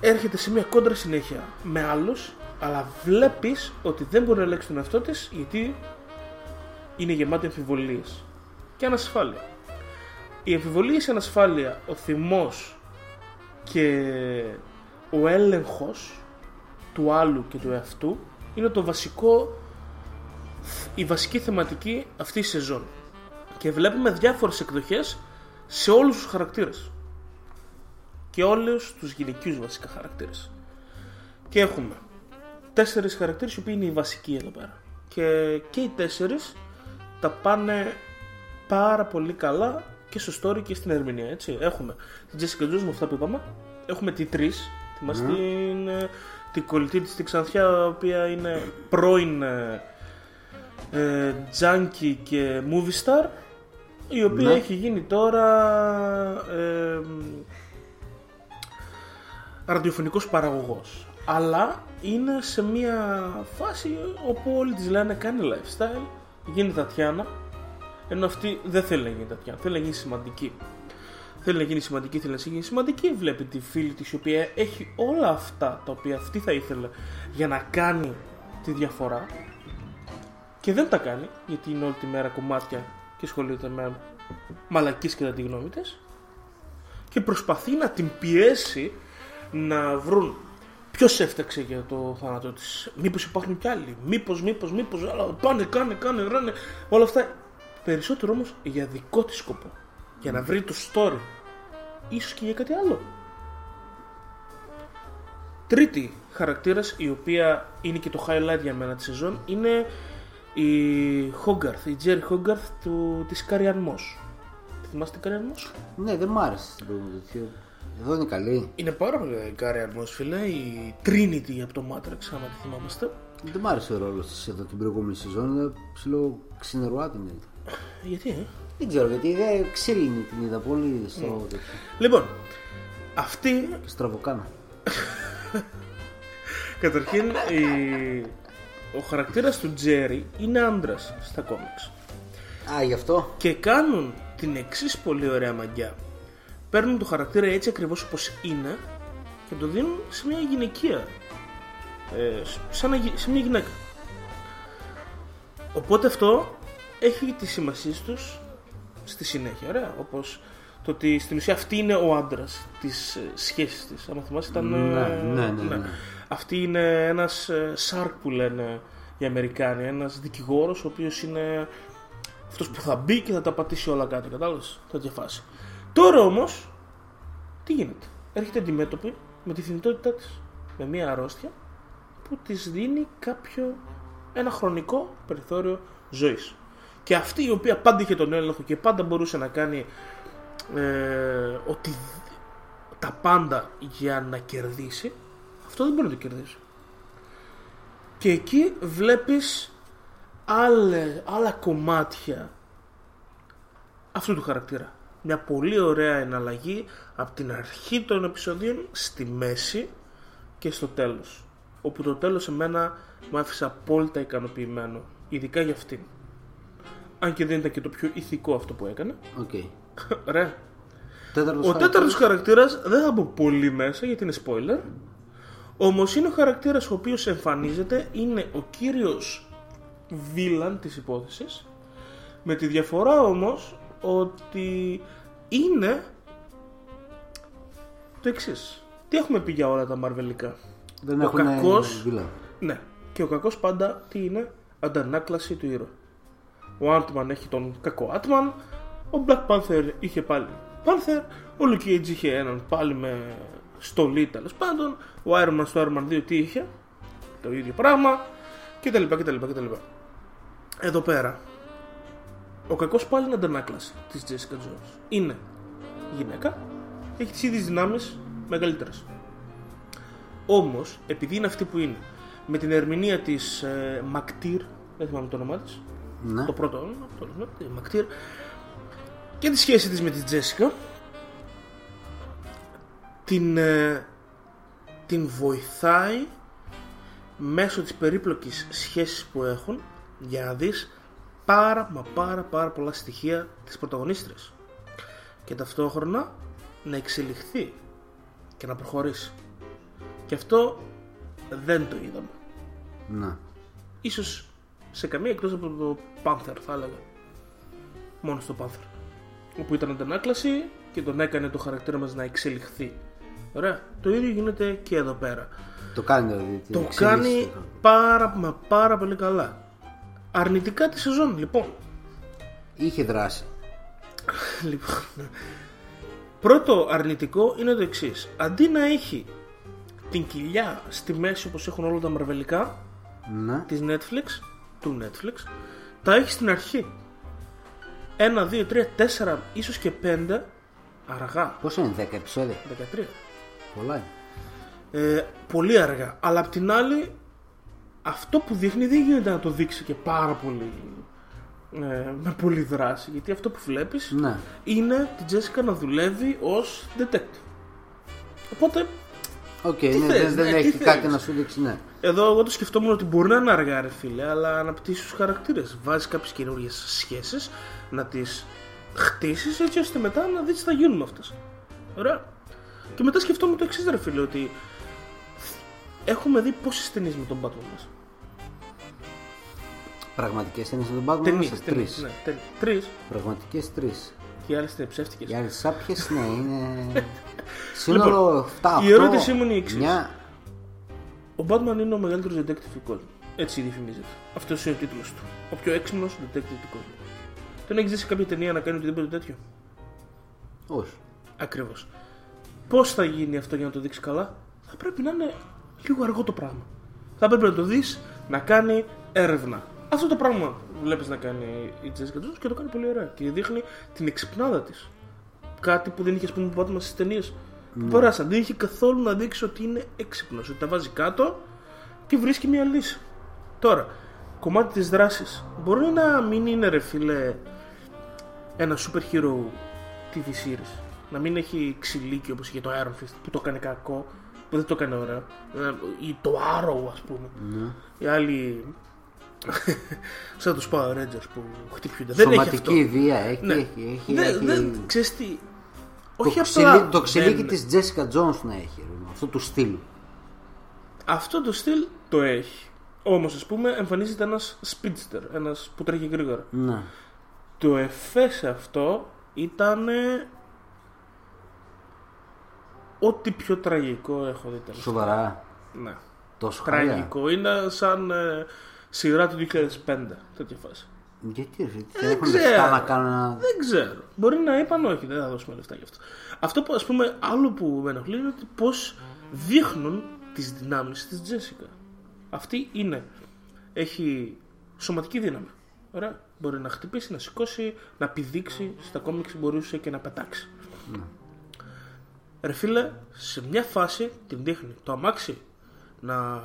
έρχεται σε μια κόντρα συνέχεια με άλλους, αλλά βλέπεις ότι δεν μπορεί να ελέγξει τον εαυτό της γιατί είναι γεμάτη αμφιβολίες και ανασφάλεια. Η αμφιβολία, η ανασφάλεια, ο θυμός και ο έλεγχος του άλλου και του εαυτού είναι το βασικό η βασική θεματική αυτής της σεζόν. Και βλέπουμε διάφορες εκδοχές σε όλους τους χαρακτήρες. Και όλους τους γυναικείους βασικά χαρακτήρες. Και έχουμε τέσσερις χαρακτήρες οι οποίοι είναι οι βασικοί εδώ πέρα. Και, και οι τέσσερις τα πάνε πάρα πολύ καλά και στο story και στην ερμηνεία. Έτσι. Έχουμε την Jessica Jones με αυτά που είπαμε. Έχουμε τη τρεις. Θυμάστε Ναι. την, ε, την κολλητή της τη Ξανθιά, η οποία είναι πρώην ε, ε, junkie και movie star, η οποία Ναι. έχει γίνει τώρα ε, ραδιοφωνικός παραγωγός. Αλλά είναι σε μια φάση όπου όλοι της λένε κάνει lifestyle, γίνει Τατιάνα, ενώ αυτή δεν θέλει να γίνει Τατιάνα, θέλει να γίνει σημαντική. Θέλει να γίνει σημαντική, θέλει να γίνει σημαντική. Βλέπει τη φίλη της η οποία έχει όλα αυτά τα οποία αυτή θα ήθελε για να κάνει τη διαφορά και δεν τα κάνει γιατί είναι όλη τη μέρα κομμάτια και ασχολείται με μαλακίες κατά τη γνώμη της και προσπαθεί να την πιέσει να βρουν ποιος έφταξε για το θάνατο της. Μήπως υπάρχουν κι άλλοι. Μήπως, μήπως, μήπως αλλά πάνε, κάνε, κάνε, ράνε. Όλα αυτά. Περισσότερο όμως για δικό της σκοπό. Για να βρει το story. Ίσως και για κάτι άλλο. Τρίτη χαρακτήρας η οποία είναι και το highlight για μένα τη σεζόν είναι η Hogarth, η Τζέρι Hogarth του, της Καριάν Μος. Θυμάστε την Καριάν Μος; Ναι, δεν μ' άρεσε το τέτοιο. Εδώ είναι καλή. Είναι πάρα πολύ καλή η Καριάν Μος φίλε, η Trinity από το Matrix άμα τη θυμάμαστε. Δεν μ' άρεσε ο ρόλος της εδώ την προηγούμενη σεζόν. Είναι ψηλό ξυνερουάτινη. Γιατί, ε; Δεν ξέρω γιατί δεν ξύλινη την είδα πολύ στο τέτοιο. Λοιπόν, αυτή Και στραβοκάνα. <laughs> καταρχήν η... ο χαρακτήρας του Τζέρι είναι άντρας στα κόμιξ. Α, γι' αυτό. Και κάνουν την εξής πολύ ωραία μαγιά. Παίρνουν το χαρακτήρα έτσι ακριβώς όπως είναι και το δίνουν σε μια γυναικεία. Ε, σαν να, γι- σε μια γυναίκα. Οπότε αυτό έχει τη σημασία τους στη συνέχεια, ωραία. Όπως το ότι στην ουσία αυτή είναι ο άντρας της ε, σχέσης της. Αν θυμάσαι ήταν... ε, Ναι, ναι, ναι, ναι. Αυτή είναι ένας ε, σάρκ που λένε οι Αμερικάνοι. Ένας δικηγόρος ο οποίος είναι αυτός που θα μπει και θα τα πατήσει όλα κάτω. Κατάλαβες, τέτοια φάση. Τώρα όμως, τι γίνεται; Έρχεται αντιμέτωπη με τη θνητότητά της. Με μια αρρώστια που της δίνει κάποιο, ένα χρονικό περιθώριο ζωής. Και αυτή η οποία πάντα είχε τον έλεγχο και πάντα μπορούσε να κάνει ε, ότι τα πάντα για να κερδίσει, αυτό δεν μπορεί να το κερδίσει. Και εκεί βλέπεις άλλε, άλλα κομμάτια αυτού του χαρακτήρα. Μια πολύ ωραία εναλλαγή από την αρχή των επεισοδίων στη μέση και στο τέλος. Όπου το τέλος εμένα μου άφησε απόλυτα ικανοποιημένο. Ειδικά για αυτήν. Αν και δεν ήταν και το πιο ηθικό αυτό που έκανε. Οκ. <laughs> Ωραία. Τέταρτος Ο χαρακτήρας. τέταρτος χαρακτήρας δεν θα μπω πολύ μέσα γιατί είναι spoiler. Όμως είναι ο χαρακτήρας ο οποίος εμφανίζεται, είναι ο κύριος βίλαν της υπόθεσης. Με τη διαφορά όμως ότι είναι το εξής. Τι έχουμε πει για όλα τα μαρβελικά; Δεν ο έχουν κακός, βίλα. ναι. Και ο κακός πάντα τι είναι, αντανάκλαση του ήρωα. Ο Ant-Man έχει τον κακό Ant-Man, ο Black Panther είχε πάλι Panther, ο Luke Cage είχε έναν πάλι με στολή τέλος πάντων, ο Iron Man στο Iron Man 2 τι είχε, το ίδιο πράγμα κτλ. κτλ, κτλ. Εδώ πέρα, ο κακός πάλι είναι αντανάκλαση της Jessica Jones. Είναι γυναίκα, έχει τις ίδιες δυνάμεις μεγαλύτερες. Όμως, επειδή είναι αυτή που είναι, με την ερμηνεία της ε, Μακτήρ, δεν θυμάμαι το όνομά της, Ναι. το πρώτο όνομα, το όνομα, τη Μακτήρ, και τη σχέση της με τη Τζέσικα την, ε, την βοηθάει μέσω της περίπλοκης σχέσης που έχουν για να δεις πάρα μα πάρα πάρα πολλά στοιχεία της πρωταγωνίστριας. Και ταυτόχρονα να εξελιχθεί και να προχωρήσει. Και αυτό δεν το είδαμε. Να. ίσως σε καμία εκτός από το Panther θα έλεγα. Μόνο στο Panther όπου ήταν αντανάκλαση και τον έκανε το χαρακτήρα μας να εξελιχθεί. Ωραία. Το ίδιο γίνεται και εδώ πέρα. Το κάνει δηλαδή. την το εξέλιξη κάνει του. πάρα μα πάρα πολύ καλά αρνητικά τη σεζόν λοιπόν Είχε δράση. <laughs> Λοιπόν, πρώτο αρνητικό είναι το εξής. Αντί να έχει την κοιλιά στη μέση όπως έχουν όλα τα μαρβελικά Ναι. της Netflix, του Netflix, τα έχει στην αρχή. Ένα, δύο, τρία, τέσσερα, ίσως και πέντε, αργά, Πόσο είναι, 10 επεισόδια; 13. Πολλά είναι. Ε, πολύ αργά. Αλλά απ' την άλλη, αυτό που δείχνει δεν γίνεται να το δείξει και πάρα πολύ ε, με πολύ δράση. Γιατί αυτό που βλέπεις Ναι. είναι την Jessica να δουλεύει ως detective. Οπότε Οκ, Τι ναι, θες, δεν, δεν ναι, τι έχει κάτι θέλεις. να σου δείξει, ναι. εδώ εγώ το σκεφτόμουν ότι μπορεί να είναι αργά ρε φίλε, αλλά αναπτύσσει τους χαρακτήρες. Βάζεις κάποιες καινούριες σχέσεις, να τις χτίσεις έτσι ώστε μετά να δεις τι θα γίνουν με αυτές. Ωραία. Και μετά σκεφτόμουν το εξής ρε φίλε, ότι έχουμε δει πόσες ταινίες με τον Batman μας. Πραγματικές ταινίες με τον Batman Ταινίες, είμαστε ταινίες, τρεις. ναι, τε- τρεις. Πραγματικές τρεις. Και οι άλλες είναι ψεύτικες. Οι άλλες σάπιες, ναι, είναι. <laughs> Σύνολο 7. η ερώτησή μου είναι η εξής. Μια... Ο Batman είναι ο μεγαλύτερος detective του κόσμου. Έτσι διαφημίζεται. Αυτός είναι ο τίτλος του. Ο πιο έξυπνος detective του κόσμου. Δεν έχεις δει σε κάποια ταινία να κάνει οτιδήποτε τέτοιο; Όχι. Ακριβώς. Πώς θα γίνει αυτό για να το δείξεις καλά, θα πρέπει να είναι λίγο αργό το πράγμα. Θα πρέπει να το δεις να κάνει έρευνα. Αυτό το πράγμα βλέπεις να κάνει η Jessica Jones και το κάνει πολύ ωραία. Και δείχνει την εξυπνάδα της. Κάτι που δεν είχε, ας πούμε, Batman στις ταινίες που περάσαν. Δεν είχε καθόλου να δείξει ότι είναι έξυπνος. Ότι τα βάζει κάτω και βρίσκει μια λύση. Τώρα, κομμάτι της δράσης. Μπορεί να μην είναι ρε φίλε ένα super hero TV series. Να μην έχει ξυλίκι όπως είχε το Iron Fist που το έκανε κακό, που δεν το έκανε ωραίο. Ε, Ή το Arrow ας πούμε. Οι άλλοι <laughs> σαν τους Power Rangers που χτυπιούνται. Δεν έχει αυτό. Σωματική βία έχει. Ναι. έχει, έχει, Δεν, έχει... δεν, ξέρεις τι, Το, όχι ξυλί, απλά το ξυλίκι δεν- της Jessica Jones να έχει. ρε, Αυτό του στυλ. Αυτό το στυλ το έχει. Όμως ας πούμε εμφανίζεται ένας speedster, ένας που τρέχει γρήγορα. Ναι. Το εφές σε αυτό ήταν ό,τι πιο τραγικό έχω δει τέλος. Σοβαρά. Ναι. Τόσο χαλιά. Τραγικό. Είναι σαν ε, σειρά του 2005 τέτοια φάση. Γιατί ρε, δεν Δεν έχουν ξέρω. λεφτά να κάνουν ένα... Δεν ξέρω. Μπορεί να είπαν όχι, δεν θα δώσουμε λεφτά γι' αυτό. Αυτό που ας πούμε άλλο που με ενοχλεί είναι ότι πώς δείχνουν τις δυνάμεις της Τζέσικα. Αυτή είναι. Έχει σωματική δύναμη. Ωραία. Μπορεί να χτυπήσει, να σηκώσει, να πηδήξει. Στα κόμιξ μπορούσε και να πετάξει. Ρε φίλε, σε μια φάση την δείχνει το αμάξι να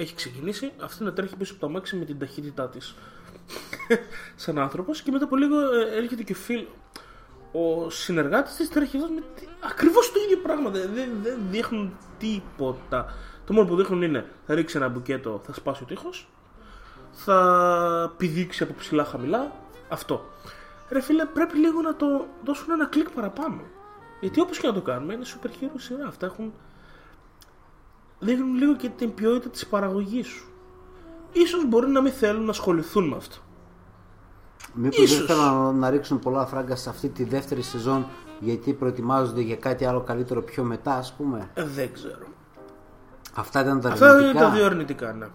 έχει ξεκινήσει, αυτή να τρέχει πίσω από το αμάξι με την ταχύτητά της <laughs> σαν άνθρωπος και μετά από λίγο ε, έρχεται και ο φίλο. Ο συνεργάτης της τρέχει εδώ με τι- ακριβώς το ίδιο πράγμα. Δεν, δεν, δεν δείχνουν τίποτα. Το μόνο που δείχνουν είναι θα ρίξει ένα μπουκέτο, θα σπάσει ο τείχος, θα πηδήξει από ψηλά χαμηλά. Αυτό. Ρε φίλε, πρέπει λίγο να το δώσουν ένα κλικ παραπάνω. Γιατί όπως και να το κάνουμε, είναι super hero σειρά. Αυτά έχουν... δείχνουν λίγο και την ποιότητα της παραγωγής σου. Ίσως μπορεί να μην θέλουν να ασχοληθούν με αυτό. Μήπως δεν Ίσως. θέλουν να, να ρίξουν πολλά φράγκα σε αυτή τη δεύτερη σεζόν γιατί προετοιμάζονται για κάτι άλλο καλύτερο πιο μετά ας πούμε; Ε, δεν ξέρω. Αυτά ήταν τα Αυτά είναι αρνητικά. τα δύο αρνητικά, ναι.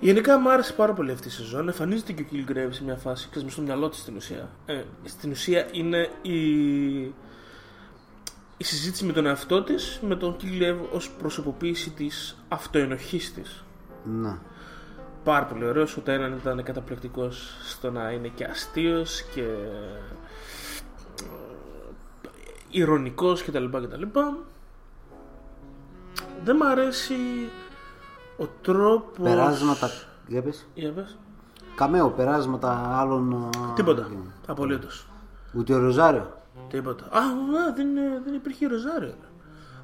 Γενικά μου άρεσε πάρα πολύ αυτή η σεζόν. Εμφανίζεται και ο Killgrave σε μια φάση, ξέρεις, μες στο μυαλό της στην ουσία. Ε, στην ουσία είναι η... η συζήτηση με τον εαυτό της, με τον Killgrave ως προσωποποίηση της αυτοενοχής της. Ναι. Πάρα πολύ ωραίος, ο Τέναν ήταν καταπληκτικός στο να είναι και αστείος και ε, ηρωνικός κτλ. κτλ. Δεν μ' αρέσει ο τρόπος... Περάσματα. Για πες. Για πες. Καμέο, περάσματα άλλων. α, Τίποτα. Απολύτως. Ούτε ο Ροζάριο. Τίποτα. Α, α, δεν, ε, δεν υπήρχε Ροζάριο.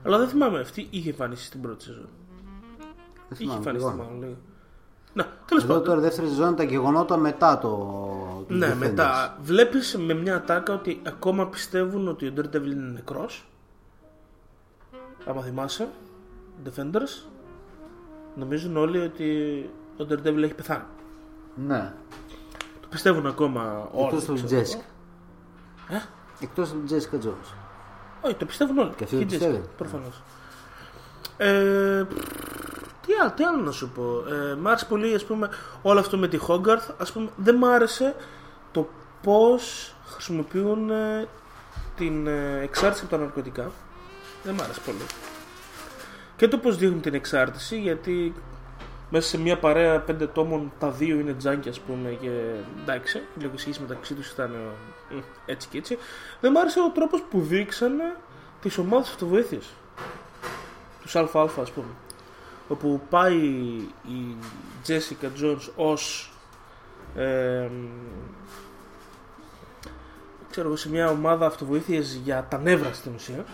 Αλλά δεν θυμάμαι, αυτή είχε εμφανίσει στην πρώτη σεζόν. Δεν Είχε θυμάμαι. εμφανιστεί λοιπόν. μάλλον λίγο. Ναι, τέλος Εδώ πάντων. τώρα η δεύτερη σεζόν τα γεγονότα μετά το. του Ναι, Defenders. μετά βλέπεις με μια ατάκα ότι ακόμα πιστεύουν ότι ο Daredevil είναι νεκρός. Άμα θυμάσαι, Defenders, νομίζουν όλοι ότι ο Daredevil έχει πεθάνει. Ναι. Το πιστεύουν ακόμα όλοι. Εκτό του ξέρω Τζέσικα. εγώ. Ε; Εκτός του Τζέσικα Τζόουν. Όχι, το πιστεύουν όλοι. Και αυτή το η Jessica, πιστεύει. Προφανώς. Ε, τι, άλλο, τι άλλο να σου πω. Ε, μ' άρεσε πολύ ας πούμε, όλο αυτό με τη Hogarth. Ας πούμε, δεν μ' άρεσε το πώς χρησιμοποιούν ε, την ε, εξάρτηση από τα ναρκωτικά. Δεν μ' άρεσε πολύ. Και το πώς δείχνουν την εξάρτηση, γιατί μέσα σε μια παρέα πέντε τόμων τα δύο είναι τζάνκια, ας πούμε, και εντάξει, η λογική μεταξύ τους ήταν ε, μ, έτσι και έτσι. Δεν μ' άρεσε ο τρόπος που δείξανε τις ομάδες αυτοβοήθειας. Τους ΑΑ, ας πούμε. Όπου πάει η Jessica Jones ως ε, ξέρω εγώ, σε μια ομάδα αυτοβοήθειας για τα νεύρα στην ουσία.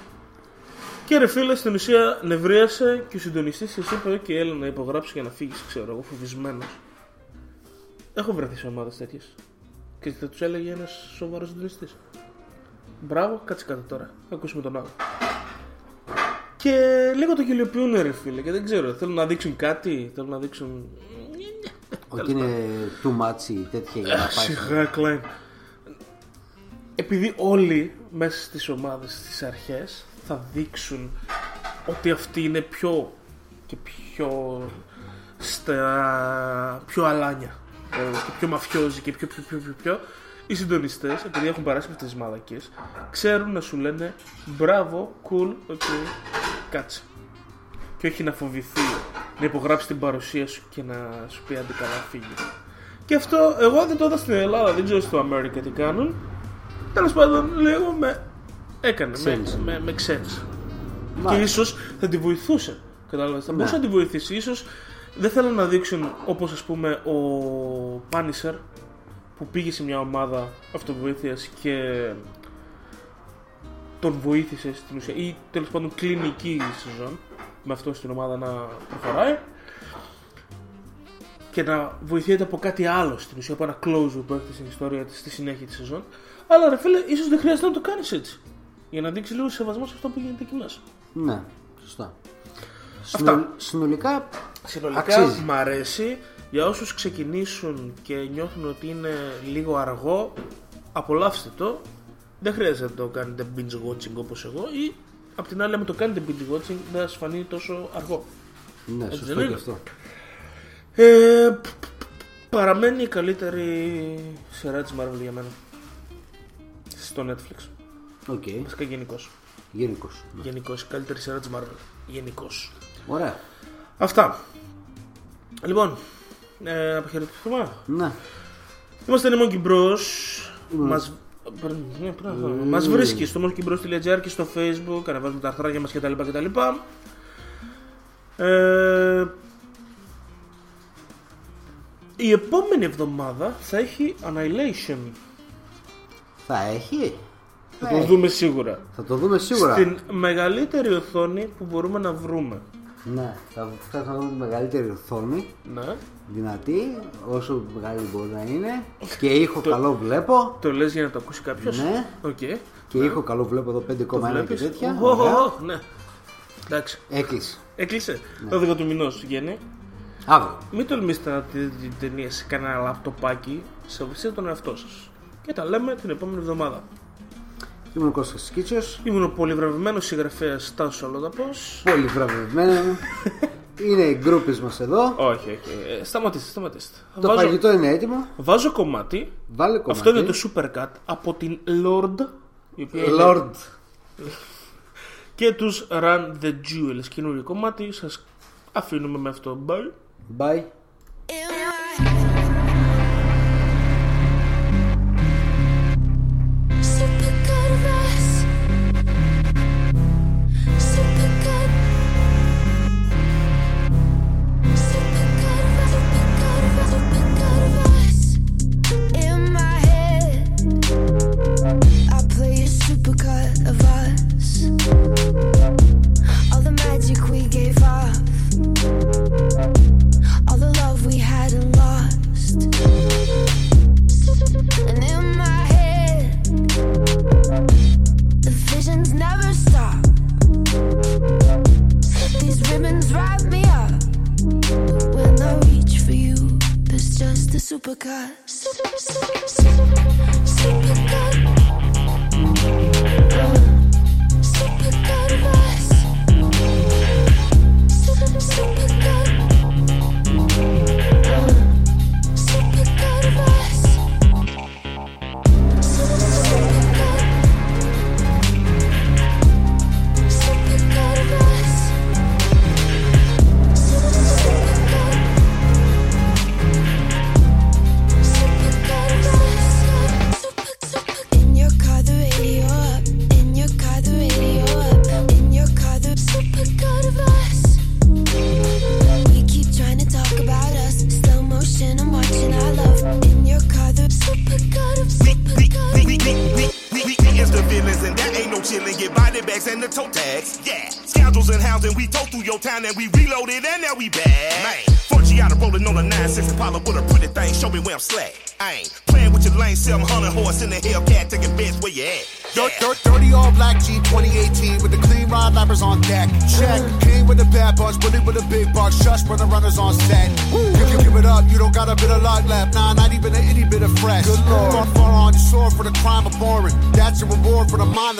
Και ρε φίλε, στην ουσία νευρίασε και ο συντονιστής της είπε: και έλα να υπογράψει για να φύγεις, ξέρω εγώ, φοβισμένος. Έχω βρεθεί σε ομάδες τέτοιες. Και θα τους έλεγε ένας σοβαρός συντονιστής. Μπράβο, κάτσε κάτω τώρα. Θα ακούσουμε τον άλλο. Και λίγο το γελιοποιούν, ρε φίλε, και δεν ξέρω. Θέλουν να δείξουν κάτι, θέλουν να δείξουν. Ότι είναι too much ή τέτοια για να Αχ, πάει. Σιγά, Κλάιν. Επειδή όλοι μέσα στις ομάδες στις αρχές θα δείξουν ότι αυτοί είναι πιο και πιο στα πιο αλάνια ε, και πιο μαφιόζοι και πιο πιο πιο πιο, πιο. Οι συντονιστές επειδή έχουν περάσει με αυτές τις μαλακίες ξέρουν να σου λένε μπράβο, cool, ok, κάτσε και όχι να φοβηθεί να υπογράψει την παρουσία σου και να σου πει άντε καλά φύγει και αυτό εγώ δεν το είδα στην Ελλάδα, δεν ξέρω στο Αμέρικα τι κάνουν. Τέλος πάντων, λίγο με έκανε, με, Ξένησε. με, με ξένησε. Και Μάλιστα. ίσως θα τη βοηθούσε. Κατάλαβες. Θα Ναι. μπορούσε να τη βοηθήσει. Ίσως δεν θέλω να δείξουν όπως ας πούμε ο Πάνισερ που πήγε σε μια ομάδα αυτοβοήθειας και τον βοήθησε στην ουσία ή τέλος πάντων κλείνει εκεί η σεζόν με αυτό στην ομάδα να προχωράει και να βοηθιέται από κάτι άλλο στην ουσία, από ένα closure που έρχεται στην ιστορία της στη συνέχεια της σεζόν. Αλλά ρε φίλε, ίσως δεν χρειάζεται να το κάνεις έτσι. Για να δείξει λίγο σεβασμός σε αυτό που γίνεται εκεί μέσα. Ναι, σωστά. Αυτά. Συνολ- Συνολικά, Συνολικά αξίζει. μ' αρέσει για όσους ξεκινήσουν και νιώθουν ότι είναι λίγο αργό, απολαύστε το. Δεν χρειάζεται να το κάνετε binge watching όπως εγώ ή απ' την άλλη, αν το κάνετε binge watching, δεν θα σας φανεί τόσο αργό. ναι, Έτσι σωστό δεν και είναι; αυτό. Ε, π- π- παραμένει η καλύτερη σειρά της Marvel για μένα. Στο Netflix. OK, Βασικά γενικώς. γενικώς. Γενικώς, η καλύτερη σειρά της Marvel. Γενικώς. Ωραία. Αυτά. Λοιπόν, ε, αποχαιρετηθούμε. Ναι. Είμαστε οι Monkey Bros. Είμαστε. Μας, πρέπει- ναι, πρέπει να- μας βρίσκει στο monkeybros.gr και στο facebook, ανεβάζουμε τα αρθράκια μας κτλ. κτλ. Ε, η επόμενη εβδομάδα θα έχει Annihilation. Θα έχει. Θα Θα το έχει. δούμε σίγουρα. Θα το δούμε σίγουρα. Στην μεγαλύτερη οθόνη που μπορούμε να βρούμε. Ναι, θα, θα δούμε τη μεγαλύτερη οθόνη. Ναι. Δυνατή, όσο μεγάλη μπορεί να είναι. Και ήχο καλό βλέπω. Το λες για να το ακούσει κάποιος; Ναι. Οκ. Και ήχο καλό βλέπω εδώ 5,1 Το και βλέπεις; τέτοια. Οχ, Ωραία. οχ, ναι. Εντάξει. Έκλεισε. Έκλεισε. Ναι. Το 12 του μηνός βγαίνει. Αύριο. Μην τολμήσετε να δείτε την ταινία σε κανένα λαπτοπάκι. Σεβαστείτε τον εαυτό σας. Και τα λέμε την επόμενη εβδομάδα. Ήμουν ο Κώστας Κίτσος. Ήμουν ο πολυβραβευμένος συγγραφέας Τάσο Αλόδαπο. Πολύ βραβευμένο. <laughs> είναι οι groupies μας εδώ. Όχι, όχι. Ε, σταματήστε, σταματήστε. Το φαγητό είναι έτοιμο. Βάζω κομμάτι. Βάλε κομμάτι. Αυτό είναι το Supercut από την Lorde. η οποία είναι- Lorde. <laughs> Και τους Run the Jewels. Καινούριο κομμάτι. Σας αφήνουμε με αυτό. Bye. Bye.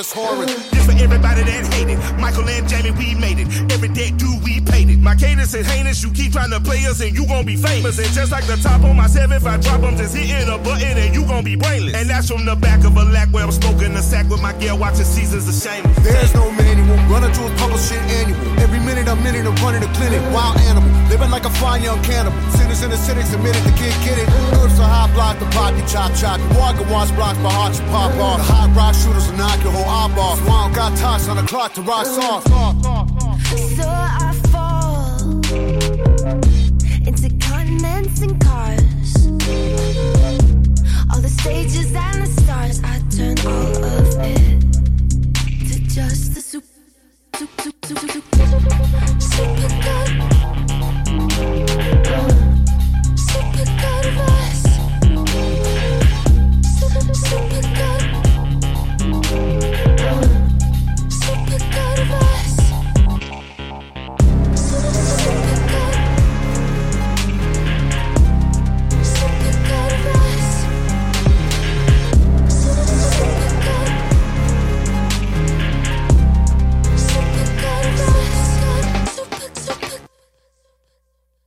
For the. This for everybody that hated. Michael and Jamie, we made it. Every day, dude, we paid it. My cadence is heinous. You keep trying to play us, and you gon' be famous. And just like the top on my seven, if I drop them, just hitting a button, and you gon' be brainless. And that's from the back of a lack where I'm smoking a sack with my girl, watching seasons of shame. There's no manual. Running through a public shit annual. Every minute, a minute, I'm running a clinic. Wild animal. Living like a fine young cannibal. The cynics admitted the kid get it. Herbs are hot block, the pop, you chop chop. You walk watch blocks, my heart you pop off. The hot rock shooters will knock your whole op off. So I don't got tox on the clock to rock soft.